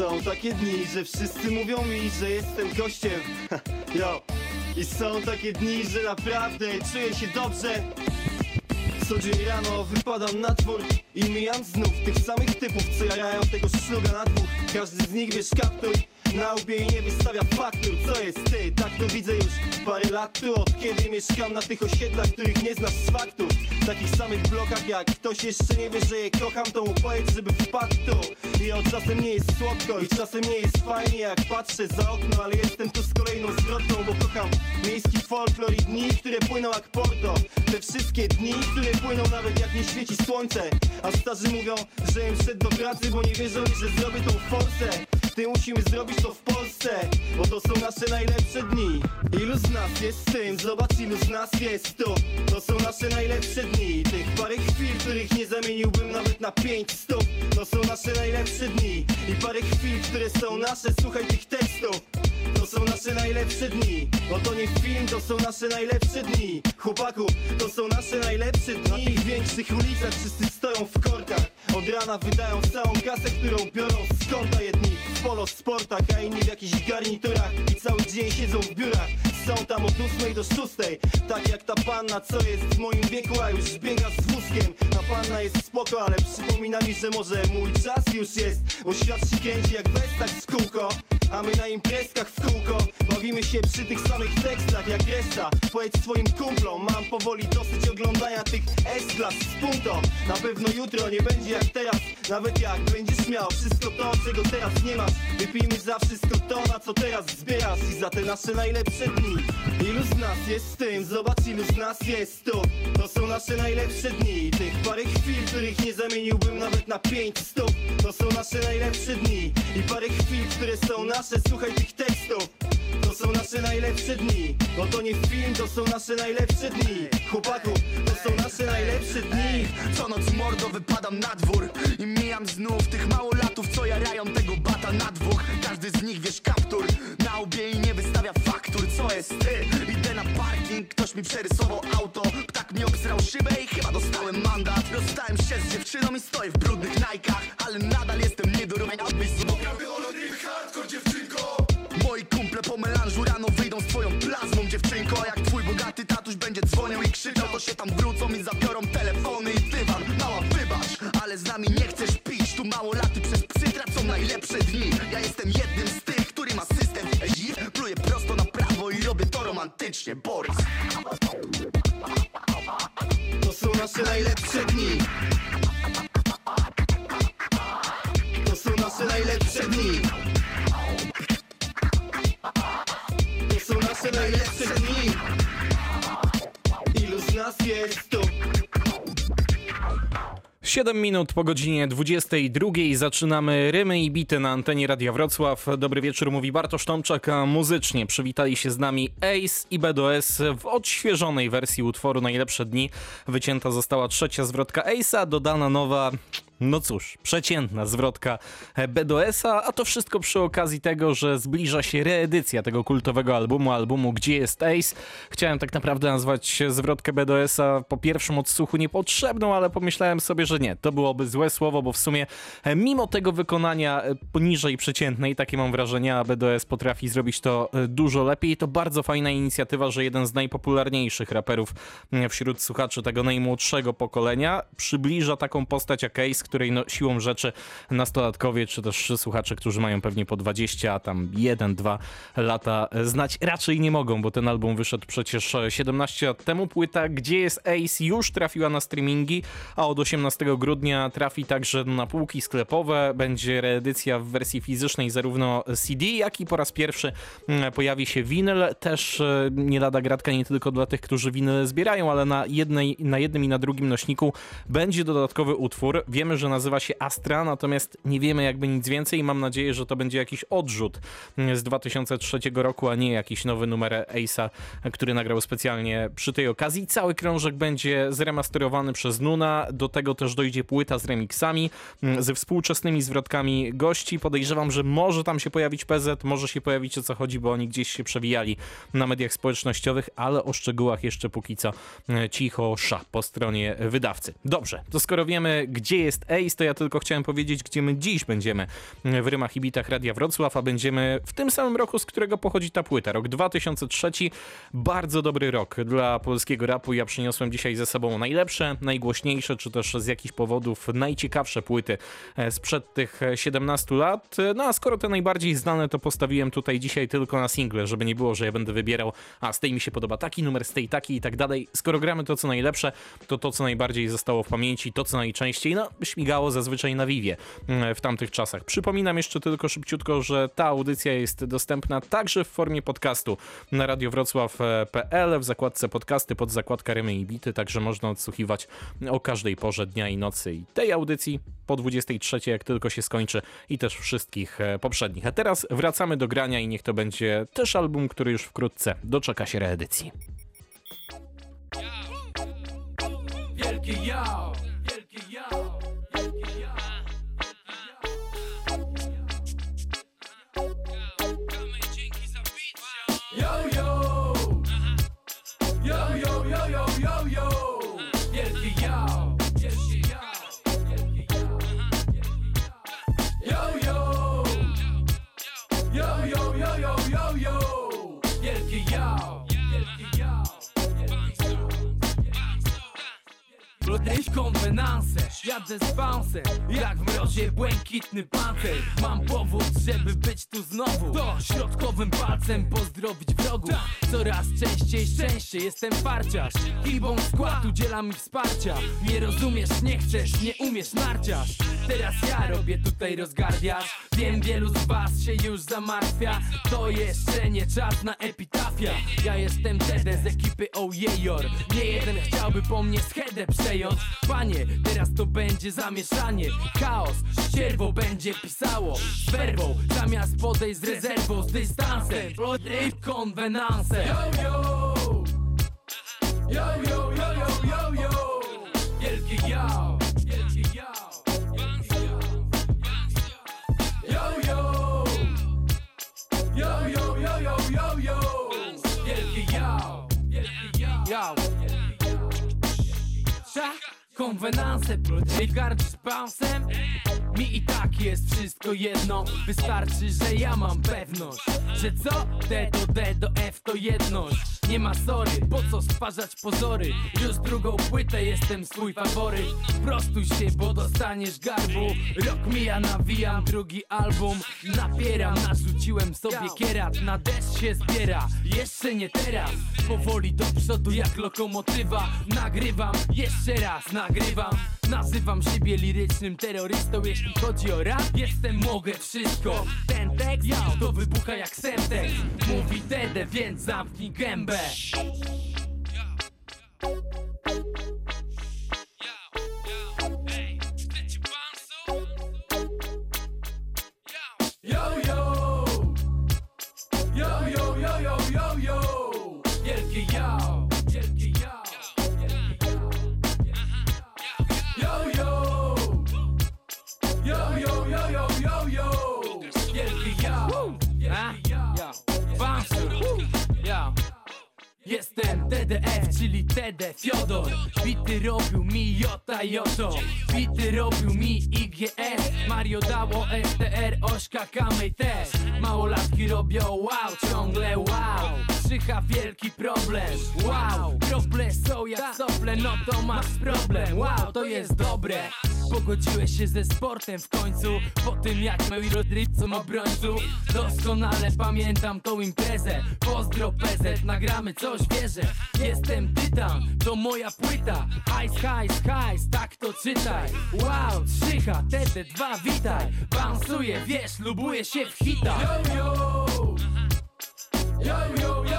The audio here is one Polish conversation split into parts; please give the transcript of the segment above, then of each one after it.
Są takie dni, że wszyscy mówią mi, że jestem gościem. Yo I są takie dni, że naprawdę czuję się dobrze. Co dzień rano wypadam na dwór I mijam znów tych samych typów, co jarają tego szluga na dwóch. Każdy z nich wiesz kaptur. Na łbie i nie wystawia faktur. Co jest ty? Tak to widzę już parę lat tu Od kiedy mieszkam na tych osiedlach, których nie znasz z faktów takich samych blokach jak ktoś jeszcze nie wie, że je kocham To mu powiedz, żeby wpadł tu. I od czasem nie jest słodko i czasem nie jest fajnie Jak patrzę za okno, ale jestem tu z kolejną zwrotką Bo kocham miejski folklor i dni, które płyną jak porto. Te wszystkie dni, które płyną nawet jak nie świeci słońce. A starzy mówią, że im szedł do pracy, bo nie wierzą mi, że zrobię tą forsę ty musimy zrobić to w Polsce Bo to są nasze najlepsze dni. Ilu z nas jest z tym? Zobacz ilu z nas jest tu. To są nasze najlepsze dni. Tych parę chwil, których nie zamieniłbym nawet na pięć stóp. To są nasze najlepsze dni. I parę chwil, które są nasze. Słuchaj tych tekstów. To są nasze najlepsze dni. Bo to nie film, to są nasze najlepsze dni. Chłopaku, to są nasze najlepsze dni. Na tych większych ulicach wszyscy stoją w korkach. Od rana wydają całą kasę, którą biorą z konta Jedni w polo sportach, a inni w jakichś garniturach. I cały dzień siedzą w biurach. Są tam od 8 do 6 Tak jak ta panna, co jest w moim wieku, a już biega z wózkiem. Ta panna jest spoko, ale przypomina mi, że może mój czas już jest. Bo świat się kręci jak westak z kółko a my na imprezkach w kółko Bawimy się przy tych samych tekstach jak reszta Powiedz swoim kumplom Mam powoli dosyć oglądania tych S-klas z punto. Na pewno jutro nie będzie jak teraz. Nawet jak będziesz miał wszystko to, czego teraz nie masz. Wypijmy za wszystko to, na co teraz zbierasz. I za te nasze najlepsze dni Ilu z nas jest z tym? Zobacz ilu z nas jest tu To są nasze najlepsze dni. Tych parę chwil, których nie zamieniłbym nawet na pięć stóp To są nasze najlepsze dni. I parę chwil, które są nasze Słuchaj tych tekstów. To są nasze najlepsze dni. Bo to nie film, to są nasze najlepsze dni. Chłopaku, to są nasze najlepsze dni. Co noc mordo wypadam na dwór I mijam znów tych małolatów Co jarają tego bata na dwóch. Każdy z nich wiesz kaptur Na łbie i nie wystawia faktur. Co jest ty? Parking Ktoś mi przerysował auto Ptak mi obsrał szybę i chyba dostałem mandat. Rozstałem się z dziewczyną i stoję w brudnych najkach Ale nadal jestem niedorówny Abyś Prawy holodrip hardcore dziewczynko. Moi kumple po melanżu rano wyjdą z twoją plazmą dziewczynko. Jak twój bogaty tatuś będzie dzwonił i krzyczał To się tam wrócą i zabiorą telefony i dywan. Mała wybacz, ale z nami nie chcesz pić. Tu mało laty przez psy tracą najlepsze dni. Ja jestem jednym z romantycznie Boris. To są nasze najlepsze dni. To są nasze najlepsze dni. To są nasze najlepsze dni. Ilu z nas jest tu? 7 minut po godzinie 22 zaczynamy Rymy i Bity na antenie Radia Wrocław. Dobry wieczór, mówi Bartosz Tomczak, muzycznie przywitali się z nami Ace i BDS w odświeżonej wersji utworu Najlepsze Dni. Wycięta została trzecia zwrotka Ace'a, dodana nowa no cóż, przeciętna zwrotka BDS-a, a to wszystko przy okazji tego, że zbliża się reedycja tego kultowego albumu, albumu Gdzie jest Ace. Chciałem tak naprawdę nazwać zwrotkę BDS-a po pierwszym odsłuchu niepotrzebną, ale pomyślałem sobie, że nie, to byłoby złe słowo, bo w sumie e, mimo tego wykonania e, poniżej przeciętnej, takie mam wrażenie, a BDS potrafi zrobić to e, dużo lepiej. To bardzo fajna inicjatywa, że jeden z najpopularniejszych raperów wśród słuchaczy tego najmłodszego pokolenia przybliża taką postać jak Ace, której no, siłą rzeczy nastolatkowie, czy też słuchacze, którzy mają pewnie po 20, a tam 1-2 lata znać raczej nie mogą, bo ten album wyszedł przecież 17 lat temu. Płyta Gdzie jest Ace już trafiła na streamingi, a od 18 grudnia trafi także na półki sklepowe. Będzie reedycja w wersji fizycznej zarówno CD, jak i po raz pierwszy mm, pojawi się winyl. Też e, nie lada gratka nie tylko dla tych, którzy winyl zbierają, ale na, jednej, na jednym i na drugim nośniku będzie dodatkowy utwór. Wiemy, że nazywa się Astra, natomiast nie wiemy jakby nic więcej i mam nadzieję, że to będzie jakiś odrzut z 2003 roku, a nie jakiś nowy numer Ace'a, który nagrał specjalnie przy tej okazji. Cały krążek będzie zremasterowany przez Nuna, do tego też dojdzie płyta z remixami, ze współczesnymi zwrotkami gości. Podejrzewam, że może tam się pojawić PZ, może się pojawić o co chodzi, bo oni gdzieś się przewijali na mediach społecznościowych, ale o szczegółach jeszcze póki co cicho sza po stronie wydawcy. Dobrze, to skoro wiemy, gdzie jest jest Ace, to ja tylko chciałem powiedzieć, gdzie my dziś będziemy w Rymach i Bitach Radia Wrocław, a będziemy w tym samym roku, z którego pochodzi ta płyta. Rok 2003, bardzo dobry rok dla polskiego rapu. Ja przyniosłem dzisiaj ze sobą najlepsze, najgłośniejsze, czy też z jakichś powodów najciekawsze płyty e, sprzed tych 17 lat. No a skoro te najbardziej znane, to postawiłem tutaj dzisiaj tylko na single, żeby nie było, że ja będę wybierał, a z tej mi się podoba taki numer, z tej taki i tak dalej. Skoro gramy to, co najlepsze, to to, co najbardziej zostało w pamięci, to, co najczęściej, no, śmigało zazwyczaj na Vivie mm, w tamtych czasach. Przypominam jeszcze tylko szybciutko, że ta audycja jest dostępna także w formie podcastu na radiowrocław.pl w zakładce podcasty pod zakładka Rymy i Bity, także można odsłuchiwać o każdej porze dnia i nocy i tej audycji po 23, jak tylko się skończy i też wszystkich e, poprzednich. A teraz wracamy do grania i niech to będzie też album, który już wkrótce doczeka się reedycji. Wielkie ja, Rodejś konwenanse, jadę z bouncem Jak w mrozie błękitny pancer Mam powód, żeby być tu znowu. To środkowym palcem pozdrowić wrogów. Coraz częściej szczęście, jestem parciarz Gibą skład udziela mi wsparcia. Nie rozumiesz, nie chcesz, nie umiesz narciarz Teraz ja robię tutaj rozgardiasz. Wiem, wielu z was się już zamartwia. To jeszcze nie czas na epitafia. Ja jestem Dede z ekipy Ojejor Nie jeden chciałby po mnie schedę przejąć. Panie, teraz to będzie zamieszanie. Chaos, ścierwo będzie pisało. Z werwą, zamiast podejść z rezerwą Z dystansem, konwenansem Yo, yo! Yo, yo, yo, yo, yo, yo Yo Sza, konwenanse, nie gardzisz bouncem? Mi i tak jest wszystko jedno Wystarczy, że ja mam pewność Że co? D to D do F to jedność Nie ma sorry, po co stwarzać pozory? Już drugą płytę jestem swój faworyt. Prostuj się, bo dostaniesz garbu. Rok mija, nawijam drugi album. Napieram, narzuciłem sobie kierat. Na deszcz się zbiera, jeszcze nie teraz. Powoli do przodu jak lokomotywa. Nagrywam, jeszcze raz nagrywam. Nazywam siebie lirycznym terrorystą Jeśli chodzi o rap, jestem mogę wszystko. Ten tekst ja, to wybucha jak semtek Mówi Dede, więc zamknij gębę Yo, robił mi Jota Joto. Bity robił mi IGS Mario dało STR, Ośka Kamej też Małolatki robią wow, ciągle wow Krzycha wielki problem, wow Krople są jak sople, no to masz problem. Wow, to jest dobre. Pogodziłeś się ze sportem w końcu. Po tym jak moi rodricom obrońców. Doskonale pamiętam tą imprezę. Pozdro PZ, nagramy coś, wierzę Jestem tytan, to moja płyta. Hajs, hajs, hajs, tak to czytaj. Wow, trzycha, TD2, witaj. Bounsuję, wiesz, lubuję się w hitach. Yo, yo, yo, yo,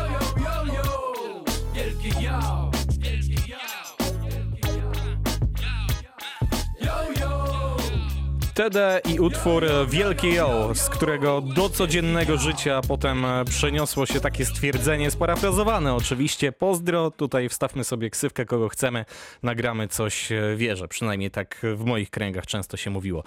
TD i utwór Wielkie Jo, z którego do codziennego życia potem przeniosło się takie stwierdzenie, sparafrazowane oczywiście. Pozdro, tutaj wstawmy sobie ksywkę kogo chcemy, nagramy coś, wierzę, przynajmniej tak w moich kręgach często się mówiło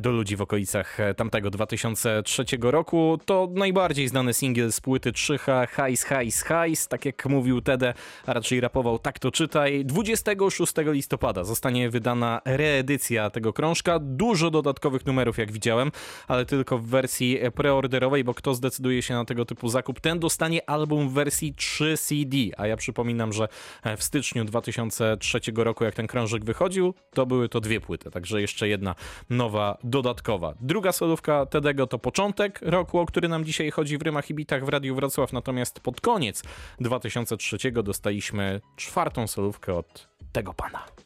do ludzi w okolicach tamtego 2003 roku. To najbardziej znany singiel z płyty 3H, Hajs, Hajs, Hajs, tak jak mówił TD, a raczej rapował Tak to czytaj. 26 listopada zostanie wydana reedycja tego krążka. Dużo dodatkowych numerów, jak widziałem, ale tylko w wersji preorderowej, bo kto zdecyduje się na tego typu zakup, ten dostanie album w wersji 3 CD. A ja przypominam, że w styczniu 2003 roku, jak ten krążek wychodził, to były to dwie płyty, także jeszcze jedna nowa, dodatkowa. Druga solówka Tedego to początek roku, o który nam dzisiaj chodzi w Rymach i Bitach w Radiu Wrocław, natomiast pod koniec 2003 dostaliśmy czwartą solówkę od tego pana.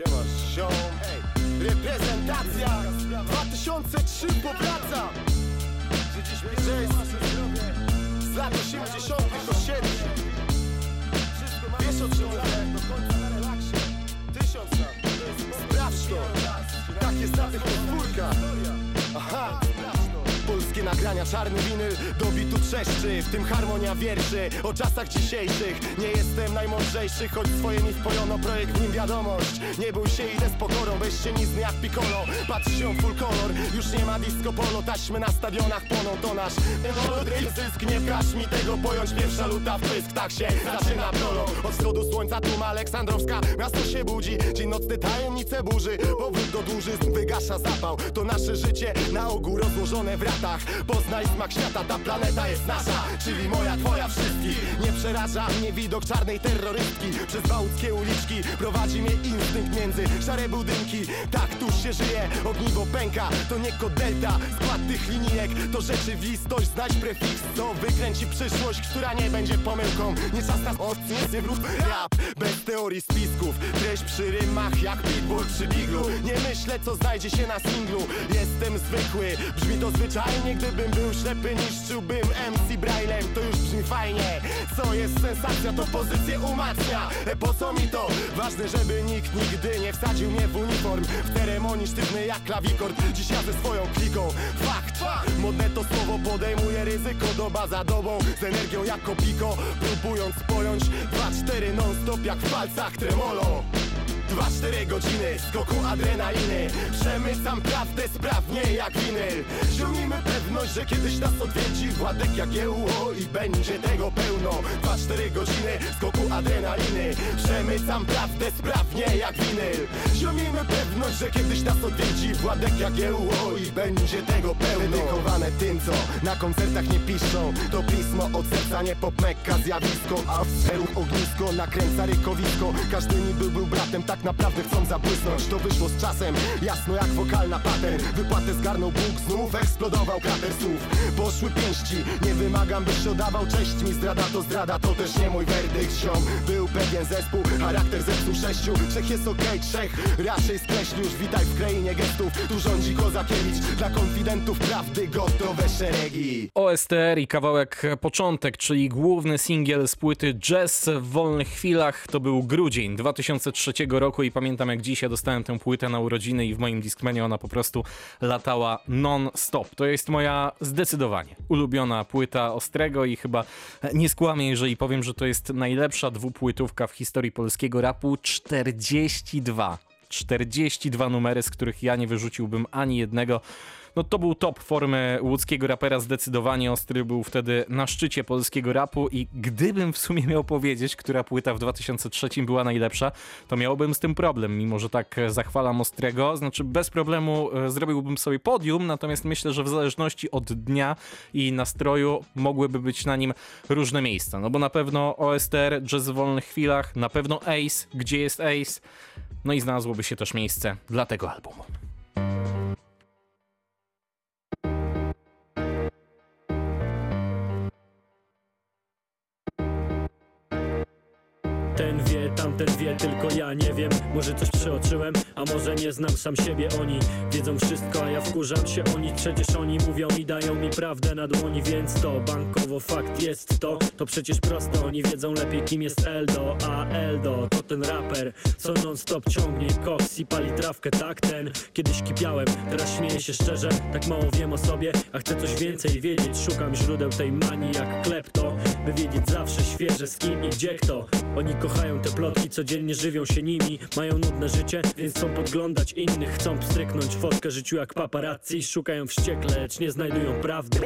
Siemasz, ziom, ej. Reprezentacja 2003 powraca. Że jest z lat 80 osiedli. Wiesz o czym mówię? Do. Tysiąc lat. Sprawdź to. Tak jest na tych podwórkach. Aha. Nagrania, czarny winyl. Do bitu trzeszczy W tym harmonia wierszy. O czasach dzisiejszych Nie jestem najmądrzejszy, choć swoje mi wpojono. Projekt w nim wiadomość, nie bój się, idę z pokorą Weź się nizny jak piccolo, patrz się full color Już nie ma disco polo, taśmy na stadionach płoną To nasz melodry zysk, nie każ mi tego pojąć Pierwsza luta w pysk, tak się zaczyna prolog Od wschodu słońca tłum Aleksandrowska Miasto się budzi, dzień nocny tajemnice burzy. Powrót do dłużyzn wygasza zapał. To nasze życie, na ogół rozłożone w ratach Poznaj smak świata, ta planeta jest nasza. Czyli moja, twoja, wszystkich. Nie przeraża mnie widok czarnej terrorystki. Przez wałckie uliczki prowadzi mnie instynkt między szare budynki. Tak tu się żyje, ogniwo pęka. To nie kod delta, skład tych linijek. To rzeczywistość, znajdź prefiks Co wykręci przyszłość, która nie będzie pomyłką. Nie czas na odcinek wrót rap Bez teorii spisków, treść przy rymach Jak pitbull przy biglu. Nie myślę co znajdzie się na singlu. Jestem zwykły, brzmi to zwyczajnie Gdybym był ślepy, niszczyłbym MC Braillem To już brzmi fajnie. Co jest sensacja, to pozycję umacnia. E, Po co mi to? Ważne, żeby nikt nigdy nie wsadził mnie w uniform. W ceremonii sztywny jak klawikord. Dziś ja ze swoją kliką. Fakt, modne to słowo podejmuje ryzyko. Doba za dobą, z energią jako piko Próbując pojąć 2-4 non stop jak w palcach tremolo Dwa, cztery godziny skoku adrenaliny. Przemycam prawdę sprawnie jak winyl Ziomimy pewność, że kiedyś nas odwiedzi Władek jak GUO i będzie tego pełno. Dwa, cztery godziny skoku adrenaliny. Przemycam prawdę sprawnie jak winyl Ziomimy pewność, że kiedyś nas odwiedzi Władek jak GUO i będzie tego pełno. Dedykowane tym, co na koncertach nie piszą. To pismo od serca, nie pop mekka zjawisko A w ognisko nakręca rykowisko. Każdy niby był bratem, tak naprawdę chcą zabłysnąć. To wyszło z czasem, jasno jak wokalna pattern Wypłatę zgarnął Bóg, znów eksplodował krater słów. Poszły pięści, nie wymagam byś oddawał cześć mi. Zdrada to zdrada, to też nie mój werdykt Ziom, był pewien zespół, charakter zepsuł sześciu. Trzech jest okej, trzech raczej już. Witaj w krainie gestów, tu rządzi Dla konfidentów. Prawdy gotowe szeregi. OSTR i kawałek Początek, czyli główny singiel z płyty Jazz w wolnych chwilach. To był grudzień 2003 roku i pamiętam jak dzisiaj dostałem tę płytę na urodziny i w moim Discmanie ona po prostu latała non-stop. To jest moja zdecydowanie ulubiona płyta Ostrego i chyba nie skłamię, jeżeli powiem, że to jest najlepsza dwupłytówka w historii polskiego rapu. 42. 42 numery, z których ja nie wyrzuciłbym ani jednego. No to był top formy łódzkiego rapera, zdecydowanie Ostry był wtedy na szczycie polskiego rapu i gdybym w sumie miał powiedzieć, która płyta w 2003 była najlepsza, to miałbym z tym problem, mimo że tak zachwalam Ostrego, znaczy bez problemu e, zrobiłbym sobie podium, natomiast myślę, że w zależności od dnia i nastroju mogłyby być na nim różne miejsca, no bo na pewno OSTR, Jazz w wolnych chwilach, na pewno Ace, gdzie jest Ace, no i znalazłoby się też miejsce dla tego albumu. Tamten wie, tylko ja nie wiem. Może coś przeoczyłem, a może nie znam sam siebie. Oni wiedzą wszystko, a ja wkurzam się. Oni przecież oni mówią i dają mi prawdę na dłoni Więc to bankowo fakt jest to. To przecież prosto, oni wiedzą lepiej kim jest Eldo A Eldo to ten raper, co non stop ciągnie koks i pali trawkę. Tak ten, kiedyś kipiałem, teraz śmieję się szczerze Tak mało wiem o sobie, a chcę coś więcej wiedzieć. Szukam źródeł tej manii jak klepto By wiedzieć zawsze świeże z kim i gdzie kto. Oni kochają te codziennie żywią się nimi Mają nudne życie, więc chcą podglądać innych Chcą pstryknąć fotkę życiu jak paparazzi Szukają wściekle, lecz nie znajdują prawdy.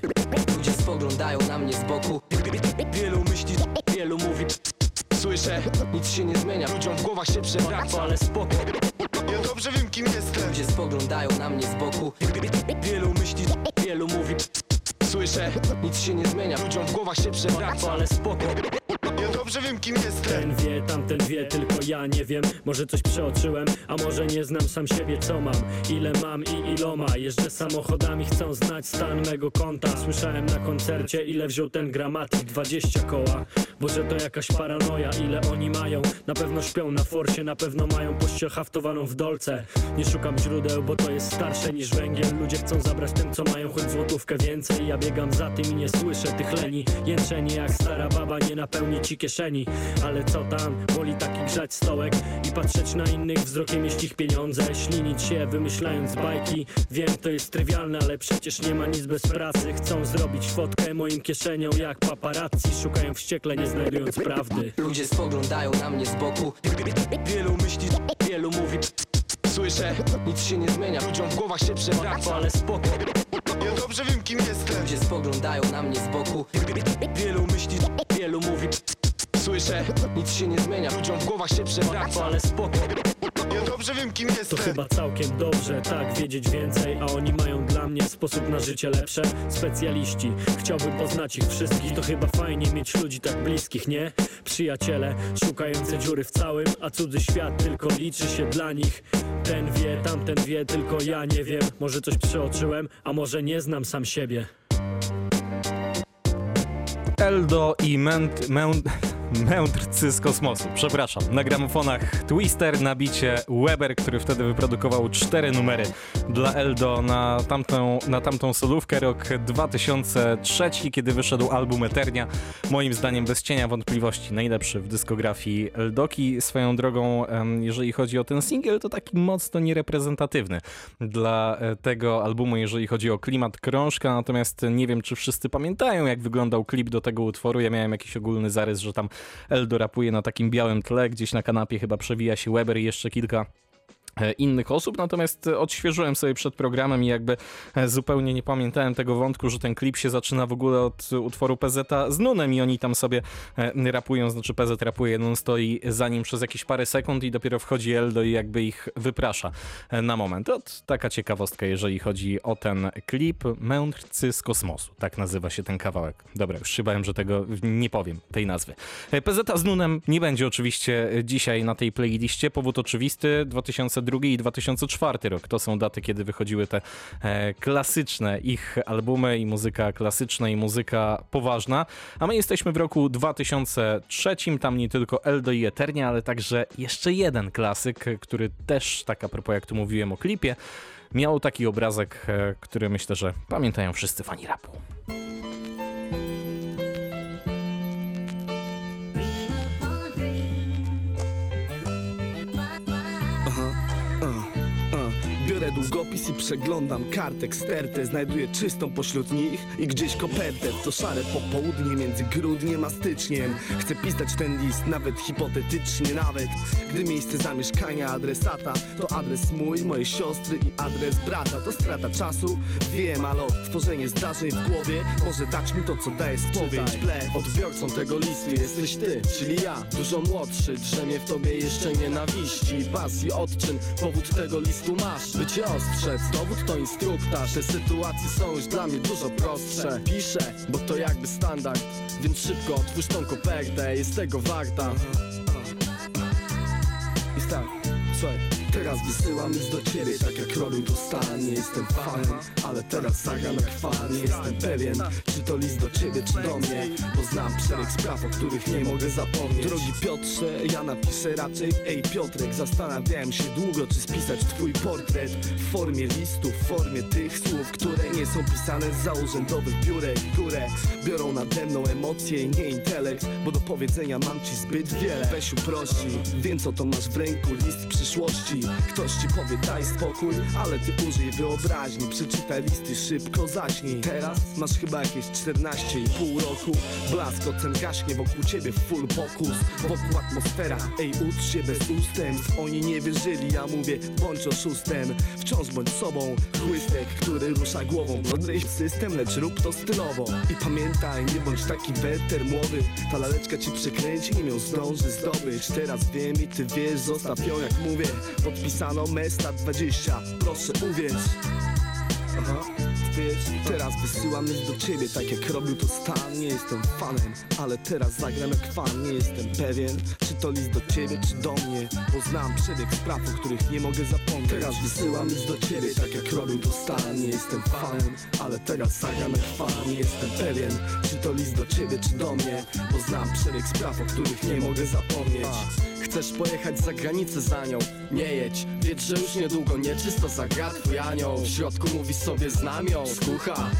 Ludzie spoglądają na mnie z boku. Wielu myśli, wielu mówi Słyszę, nic się nie zmienia. Ludziom w głowach się przewraca. Ale spoko, Ja dobrze wiem kim jestem. Ludzie spoglądają na mnie z boku. Wielu myśli, wielu mówi Słyszę, nic się nie zmienia. Ludziom w głowach się przewraca. Ale spoko Ja dobrze wiem kim jestem. Ten wie, tamten wie, tylko ja nie wiem. Może coś przeoczyłem, a może nie znam sam siebie co mam. Ile mam i iloma. Jeżdżę samochodami, chcą znać stan mego konta. Słyszałem na koncercie, ile wziął ten gramatik. 20 koła. Boże to jakaś paranoja, ile oni mają. Na pewno śpią na forsie, na pewno mają pościel haftowaną w dolce. Nie szukam źródeł, bo to jest starsze niż węgiel. Ludzie chcą zabrać tym co mają, choć złotówkę więcej. Ja biegam za tym i nie słyszę tych leni. Jęczenie jak stara baba nie napełni ci kieszeni Ale co tam, woli taki grzać stołek I patrzeć na innych wzrokiem jeść ich pieniądze. Ślinić się wymyślając bajki. Wiem to jest trywialne, ale przecież nie ma nic bez pracy. Chcą zrobić fotkę moim kieszenią jak paparazzi Szukają wściekle nie znajdując prawdy. Ludzie spoglądają na mnie z boku. Wielu myśli, wielu mówi Słyszę, nic się nie zmienia Ludziom w głowach się przewraca. Ale spoko, Ja dobrze wiem kim jestem. Ludzie spoglądają na mnie z boku. Wielu myśli, wielu mówi Słyszę, nic się nie zmienia Ludziom w głowach się przewraca ale spoko Ja dobrze wiem kim To jestem. chyba całkiem dobrze, tak, wiedzieć więcej A oni mają dla mnie sposób na życie lepsze. Specjaliści, chciałbym poznać ich wszystkich. To chyba fajnie mieć ludzi tak bliskich, nie? Przyjaciele, szukające dziury w całym A cudzy świat tylko liczy się dla nich. Ten wie, tamten wie, tylko ja nie wiem. Może coś przeoczyłem, a może nie znam sam siebie Eldo i męd, męd, mędrcy z kosmosu. Przepraszam. Na gramofonach Twister, na bicie Weber, który wtedy wyprodukował cztery numery dla Eldo na tamtą, na tamtą solówkę. Rok 2003, kiedy wyszedł album Eternia. Moim zdaniem bez cienia wątpliwości najlepszy w dyskografii Eldoki. Swoją drogą, jeżeli chodzi o ten singiel, to taki mocno niereprezentatywny dla e, tego albumu, jeżeli chodzi o klimat krążka. Natomiast nie wiem, czy wszyscy pamiętają, jak wyglądał klip do tego utworu. Ja miałem jakiś ogólny zarys, że tam Eldo rapuje na takim białym tle, gdzieś na kanapie chyba przewija się Weber i jeszcze kilka innych osób, natomiast e, odświeżyłem sobie przed programem i jakby e, zupełnie nie pamiętałem tego wątku, że ten klip się zaczyna w ogóle od utworu PZ z Nunem i oni tam sobie e, rapują, znaczy PZ rapuje, Nun stoi za nim przez jakieś parę sekund i dopiero wchodzi Eldo i jakby ich wyprasza e, na moment. To taka ciekawostka, jeżeli chodzi o ten klip Mędrcy z kosmosu, tak nazywa się ten kawałek. Dobra, już się że tego nie powiem, tej nazwy. E, PZ z Nunem nie będzie oczywiście e, dzisiaj na tej playliście, powód oczywisty, 2002 i 2004 rok. To są daty, kiedy wychodziły te e, klasyczne ich albumy i muzyka klasyczna i muzyka poważna. A my jesteśmy w roku 2003, tam nie tylko Eldo i Eternia, ale także jeszcze jeden klasyk, który też, tak a propos jak tu mówiłem o klipie, miał taki obrazek, e, który myślę, że pamiętają wszyscy fani rapu. good at długopis i przeglądam kartek stertę Znajduję czystą pośród nich i gdzieś kopertę to szare popołudnie między grudniem a styczniem. Chcę pisać ten list nawet hipotetycznie Nawet gdy miejsce zamieszkania adresata To adres mój, mojej siostry i adres brata. To strata czasu, wiem, ale odtworzenie zdarzeń w głowie Może dać mi to co daje spowiedź. Ble, odbiorcą tego listu jesteś ty, czyli ja. Dużo młodszy, drzemie w tobie jeszcze nienawiści. Pasji, odczyn, powód tego listu masz. By cię ostrzec, dowód to instruktaż Te sytuacje są już dla mnie dużo prostsze. Piszę, bo to jakby standard Więc szybko otwórz tą kopertę, jest tego warta. Jest tak, słuchaj Teraz wysyłam list do ciebie, tak jak robił to Stan Nie jestem fanem, ale teraz zagram jak fan. Nie jestem pewien, czy to list do ciebie, czy do mnie. Bo znam szereg spraw, o których nie mogę zapomnieć. Drogi Piotrze, ja napiszę raczej Ej Piotrek, zastanawiałem się długo, czy spisać twój portret. W formie listu, w formie tych słów, które nie są pisane z urzędowych biurek Które biorą nade mną emocje i nie intelekt. Bo do powiedzenia mam ci zbyt wiele. Weź uprości, wiem co to masz w ręku, list przyszłości Ktoś ci powie daj spokój, ale ty użyj wyobraźni. Przeczytaj listy, szybko zaśnij. Teraz masz chyba jakieś 14,5 roku. Blask ocen gaśnie wokół ciebie full pokus. Wokół atmosfera, ej ucz się bez ustępstw. Oni nie wierzyli, ja mówię bądź oszustem. Wciąż bądź sobą, chłystek, który rusza głową. Odryj system, lecz rób to stylowo. I pamiętaj, nie bądź taki weter młody. Ta laleczka ci przekręci, nim ją zdąży zdobyć. Teraz wiem i ty wiesz, zostaw ją jak mówię Podpisano Mesta 20, proszę uwierz. Aha, teraz wysyłam list do ciebie Tak jak robił to Stan, nie jestem fanem Ale teraz zagram jak fan, nie jestem pewien Czy to list do ciebie, czy do mnie Bo znam przebieg spraw, o których nie mogę zapomnieć. Teraz wysyłam list do ciebie, tak jak robił to Stan. Nie jestem fanem, ale teraz zagram jak fan. Nie jestem pewien, czy to list do ciebie, czy do mnie Bo znam przebieg spraw, o których nie mogę zapomnieć Chcesz pojechać za granicę za nią? Nie jedź, wiedz, że już niedługo nieczysto zagra twój anioł. W środku mówi sobie znam ją, skucha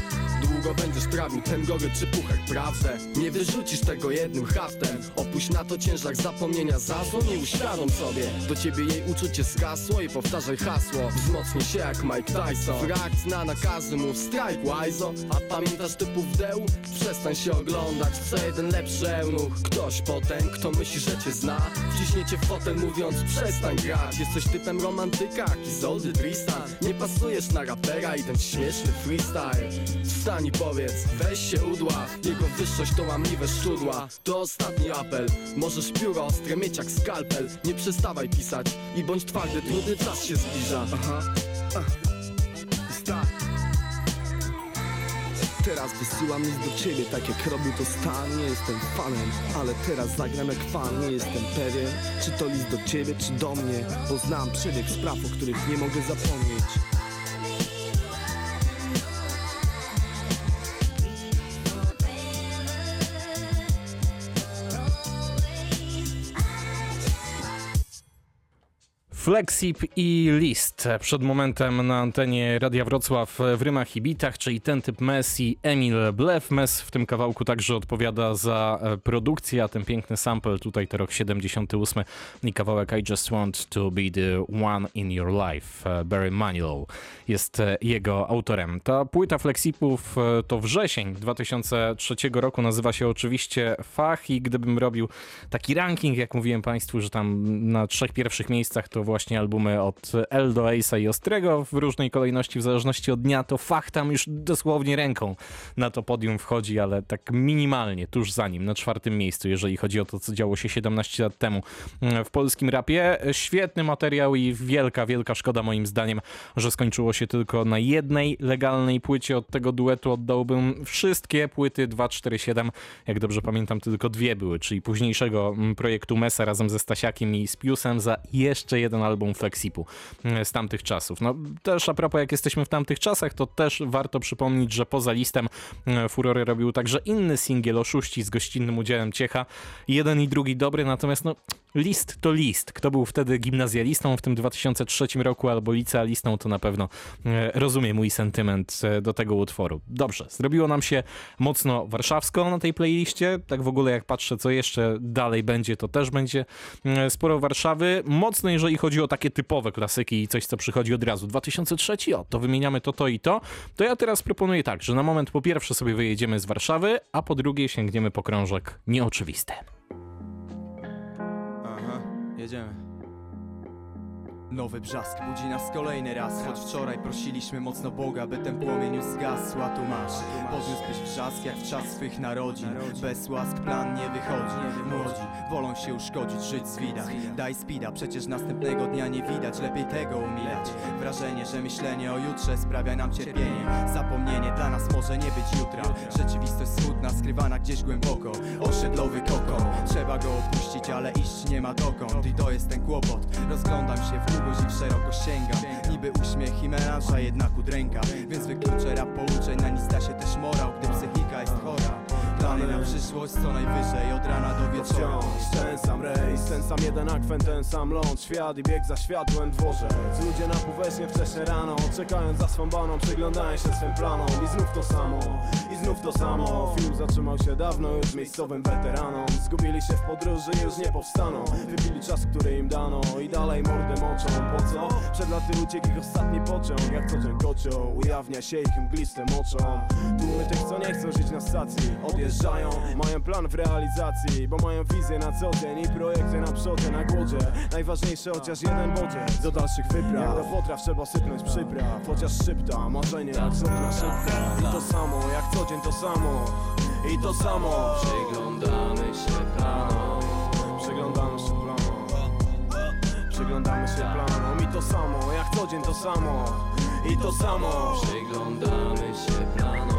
Długo będziesz trawił ten goryczny puchar, prawdę. Nie wyrzucisz tego jednym haftem. Opuść na to ciężar zapomnienia zasłon i uświadom sobie. Do ciebie jej uczucie zgasło i powtarzaj hasło. Wzmocnij się jak Mike Tyson. W reakcji na nakazy mów strike łajzo. A pamiętasz typów deł? Przestań się oglądać, co jeden lepszy eunuch. Ktoś potem, kto myśli, że cię zna. Wciśnie cię fotel mówiąc przestań grać. Jesteś typem romantyka, jak Izoldy Tristan. Nie pasujesz na rapera i ten śmieszny freestyle. Wstań i powiedz, weź się udław. Jego wyższość to łamliwe szczudła. To ostatni apel. Możesz pióro ostre mieć jak skalpel. Nie przestawaj pisać i bądź twardy Trudny czas się zbliża. Aha, Teraz wysyłam list do ciebie, tak jak robił to Stan. Nie jestem fanem, ale teraz zagram jak fan. Nie jestem pewien, czy to list do ciebie, czy do mnie Bo znam przebieg spraw, o których nie mogę zapomnieć Flexip i List przed momentem na antenie Radia Wrocław w Rymach i Bitach, czyli ten typ Mes i Emil Blef. Mes w tym kawałku także odpowiada za e, produkcję, a ten piękny sample tutaj to rok 78 i kawałek I Just Want to Be the One in Your Life. E, Barry Manilow jest e, jego autorem. Ta płyta Flexipów to wrzesień 2003 roku, nazywa się oczywiście Fach i gdybym robił taki ranking, jak mówiłem Państwu, że tam na trzech pierwszych miejscach to właśnie albumy od L do Ace'a i Ostrego w różnej kolejności, w zależności od dnia, to Fach tam już dosłownie ręką na to podium wchodzi, ale tak minimalnie, tuż za nim, na czwartym miejscu, jeżeli chodzi o to, co działo się 17 lat temu mm, w polskim rapie. Świetny materiał i wielka, wielka szkoda moim zdaniem, że skończyło się tylko na jednej legalnej płycie. Od tego duetu oddałbym wszystkie płyty 247. Jak dobrze pamiętam, tylko dwie były, czyli późniejszego mm, projektu Mesa razem ze Stasiakiem i z Piusem za jeszcze jeden album Flexipu mm, z tamtych czasów. No też a propos, jak jesteśmy w tamtych czasach, to też warto przypomnieć, że poza listem mm, Furory robił także inny singiel Oszuści z gościnnym udziałem Ciecha. Jeden i drugi dobry, natomiast no list to list. Kto był wtedy gimnazjalistą w tym 2003 roku albo licealistą, to na pewno e, rozumie mój sentyment e, do tego utworu. Dobrze, zrobiło nam się mocno warszawsko na tej playliście. Tak w ogóle jak patrzę, co jeszcze dalej będzie, to też będzie e, sporo Warszawy. Mocno, jeżeli chodzi o takie typowe klasyki i coś, co przychodzi od razu. 2003, o, to wymieniamy to, to i to. To ja teraz proponuję tak, że na moment po pierwsze sobie wyjedziemy z Warszawy, a po drugie sięgniemy po krążek nieoczywisty. Aha, jedziemy. Nowy brzask budzi nas kolejny raz Choć wczoraj prosiliśmy mocno Boga, by ten płomień zgasł A tu masz, podniósłbyś brzask jak w czas swych narodzin. Bez łask plan nie wychodzi. Młodzi wolą się uszkodzić, żyć z widach Daj speeda, przecież następnego dnia nie widać. Lepiej tego umilać. Wrażenie, że myślenie o jutrze sprawia nam cierpienie. Zapomnienie dla nas może nie być jutra. Rzeczywistość smutna, skrywana gdzieś głęboko. Osiedlowy kokon, trzeba go opuścić, ale iść nie ma dokąd. I to jest ten kłopot. Rozglądam się w długość i w szeroko sięgam Niby uśmiech i melanż, jednak udręka. Więc wykluczę rap pouczeń, na nic da się też morał Gdy psychika jest chora Plany na przyszłość co najwyżej od rana do wieczora. Ten sam rejs, ten sam jeden akwen, ten sam ląd. Świat i bieg za światłem dworzec. Ludzie na powierzchnię wcześnie rano Czekając za swą baną, przyglądają się swym planom. I znów to samo, i znów to samo. Film zatrzymał się dawno już miejscowym weteranom. Zgubili się w podróży, już nie powstaną. Wypili czas, który im dano. I dalej mordę moczą. Po co? Przed laty uciekł ich ostatni pociąg. Jak co dzień kocioł, ujawnia się ich mglistym oczom Tłumy tych, co nie chcą żyć na stacji. Odjeżdżają, mają plan w realizacji Bo mają wizję na co dzień i projekty na przodzie, na głodzie. Najważniejsze chociaż jeden bodziec Do dalszych wypraw, do potraw trzeba sypnąć przypraw. Chociaż szybta, marzenie jak żona szybka. I to samo, jak co dzień to samo. I to samo. Przyglądamy się planom. Przyglądamy się planom. Przyglądamy się planom. I to samo, jak co dzień to samo. I to samo. Przyglądamy się planom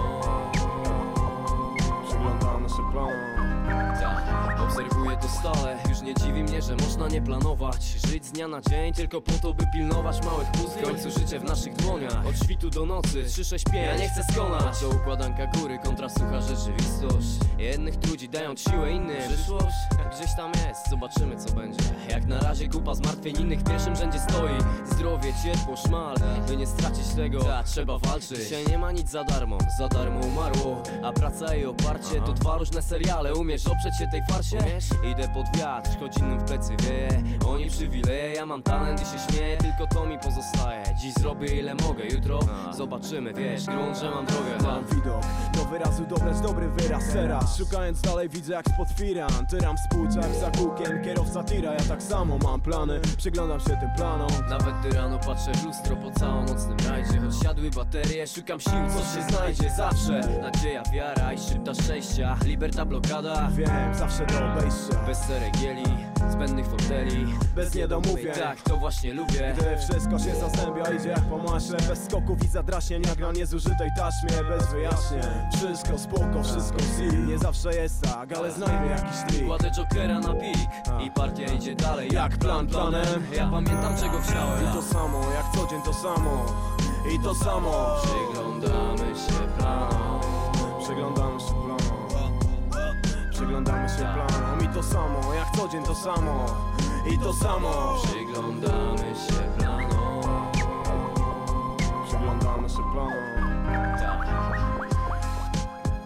Przyglądamy się planom Tak, obserwuję to stale. Już nie dziwi mnie, że można nie planować. Żyć z dnia na dzień tylko po to, by pilnować małych pustych W końcu życie w naszych dłoniach. Od świtu do nocy, 365 Ja nie chcę skonać. To układanka góry kontra sucha rzeczywistość. Jednych trudzi dając siłę innym. Przyszłość gdzieś tam jest, zobaczymy co będzie. Jak na razie kupa zmartwień innych w pierwszym rzędzie stoi. Zdrowie, ciepło, szmal By nie stracić tego, ta, trzeba walczyć. Dzisiaj nie ma nic za darmo, za darmo umarło. A praca i oparcie to dwa różne seriale. Umiesz oprzeć się tej farsie? Idę pod wiatr, choć innym w plecy wieje Oni przywileje, ja mam talent i się śmieję Tylko to mi pozostaje. Dziś zrobię ile mogę, jutro zobaczymy Wiesz, grunt, że mam drogę Mam widok, do wyrazu dobrać dobry wyraz teraz Szukając dalej widzę jak spod firan Tyram współczak za kółkiem, kierowca tira Ja tak samo mam plany, przyglądam się tym planom. Nawet gdy rano patrzę w lustro po całonocnym rajdzie. Choć siadły baterie, szukam sił, co się znajdzie zawsze. Nadzieja, wiara i szybta szczęścia. Liberta, blokada. Wiem, zawsze do obejścia Bez ceregieli, zbędnych foteli Bez niedomówień. Tak, to właśnie lubię. Gdy wszystko się zazębia, idzie jak po maśle Bez skoków i zadraśnień, jak na niezużytej taśmie. Bez wyjaśnień, wszystko spoko, wszystko si Nie zawsze jest tak, ale znajdę jakiś trik. Kładę jokera na pik i partia idzie dalej Jak plan planem. Ja pamiętam czego chciałem. I to samo, jak co dzień to samo. I to samo. Przyglądamy się planom. Przyglądamy Przyglądamy się planom. I to samo, jak co dzień to samo. I to samo. Przyglądamy się planom. Przyglądamy się planom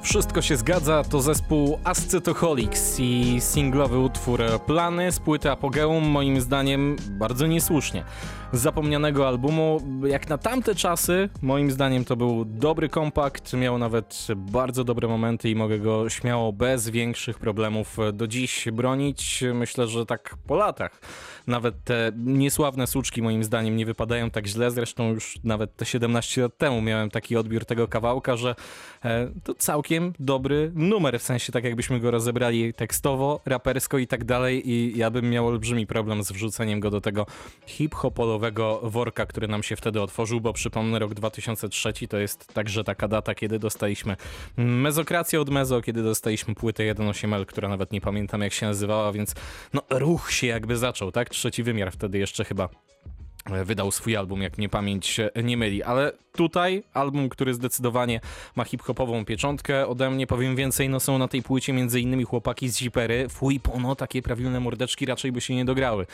Wszystko się zgadza, to zespół Ascetoholics i singlowy utwór Plany z płyty Apogeum, moim zdaniem bardzo niesłusznie. Z zapomnianego albumu, jak na tamte czasy, moim zdaniem to był dobry kompakt, miał nawet bardzo dobre momenty i mogę go śmiało bez większych problemów do dziś bronić. Myślę, że tak po latach. Nawet te niesławne suczki moim zdaniem nie wypadają tak źle, zresztą już nawet te 17 lat temu miałem taki odbiór tego kawałka, że e, to całkiem dobry numer, w sensie tak jakbyśmy go rozebrali tekstowo, rapersko i tak dalej i ja bym miał olbrzymi problem z wrzuceniem go do tego hip-hopolowego worka, który nam się wtedy otworzył, bo przypomnę rok 2003 to jest także taka data, kiedy dostaliśmy mezokrację od Mezo, kiedy dostaliśmy płytę 1.8L, która nawet nie pamiętam jak się nazywała, więc no ruch się jakby zaczął, tak? Trzeci wymiar wtedy jeszcze chyba wydał swój album, jak mnie pamięć nie myli, ale tutaj album, który zdecydowanie ma hip-hopową pieczątkę, ode mnie powiem więcej, no są na tej płycie innymi chłopaki z Zipery, fuj pono, takie prawilne mordeczki raczej by się nie dograły,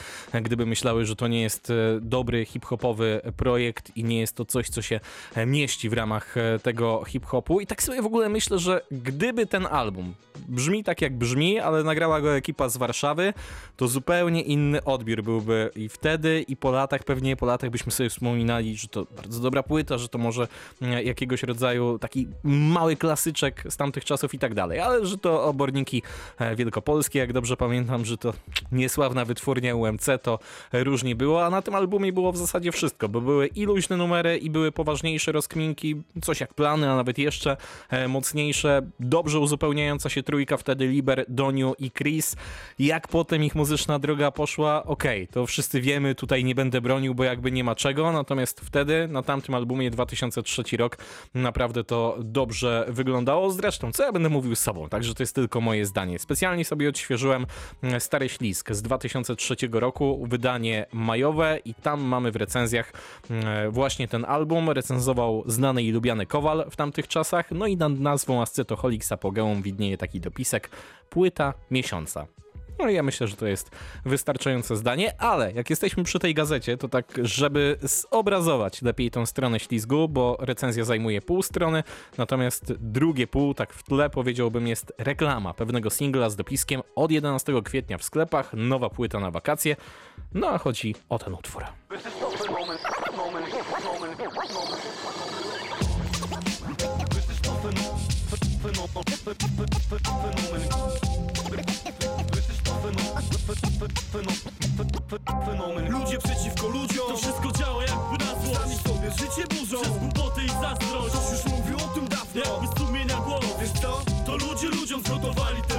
gdyby myślały, że to nie jest e, dobry hip-hopowy projekt i nie jest to coś, co się e, mieści w ramach e, tego hip-hopu. I tak sobie w ogóle myślę, że gdyby ten album brzmi tak jak brzmi, ale nagrała go ekipa z Warszawy, to zupełnie inny odbiór byłby i wtedy i po latach, pewnie po latach byśmy sobie wspominali, że to bardzo dobra płyta, że to może e, jakiegoś rodzaju taki mały klasyczek z tamtych czasów i tak dalej, ale że to oborniki e, wielkopolskie, jak dobrze pamiętam, że to niesławna wytwórnia UMC, to różnie było, a na tym albumie było w zasadzie wszystko, bo były i luźne numery, i były poważniejsze rozkminki, coś jak plany, a nawet jeszcze e, mocniejsze, dobrze uzupełniająca się trójka wtedy Liber, Doniu i Chris. Jak potem ich muzyczna droga poszła, okej, to wszyscy wiemy, tutaj nie będę bronił, bo jakby nie ma czego, natomiast wtedy, na tamtym albumie 2003 rok, naprawdę to dobrze wyglądało. Zresztą, co ja będę mówił z sobą, także to jest tylko moje zdanie. Specjalnie sobie odświeżyłem mm, Stary Ślisk z 2003 roku, wydanie majowe i tam mamy w recenzjach mm, właśnie ten album. Recenzował znany i lubiany Kowal w tamtych czasach, no i nad nazwą Ascetoholics Apogeum widnieje taki dopisek płyta miesiąca. No ja myślę, że to jest wystarczające zdanie, ale jak jesteśmy przy tej gazecie, to tak, żeby zobrazować lepiej tą stronę ślizgu, bo recenzja zajmuje pół strony, natomiast drugie pół, tak w tle powiedziałbym, jest reklama pewnego singla z dopiskiem od 11 kwietnia w sklepach, nowa płyta na wakacje, no a chodzi o ten utwór. Ludzie przeciwko ludziom. To wszystko działa jakby na złość Sami sobie życie burzą. Przez głupoty i zazdrość. Ktoś już mówił o tym dawno. Jakby sumienia głos Wiesz co? To ludzie ludziom zgotowali Na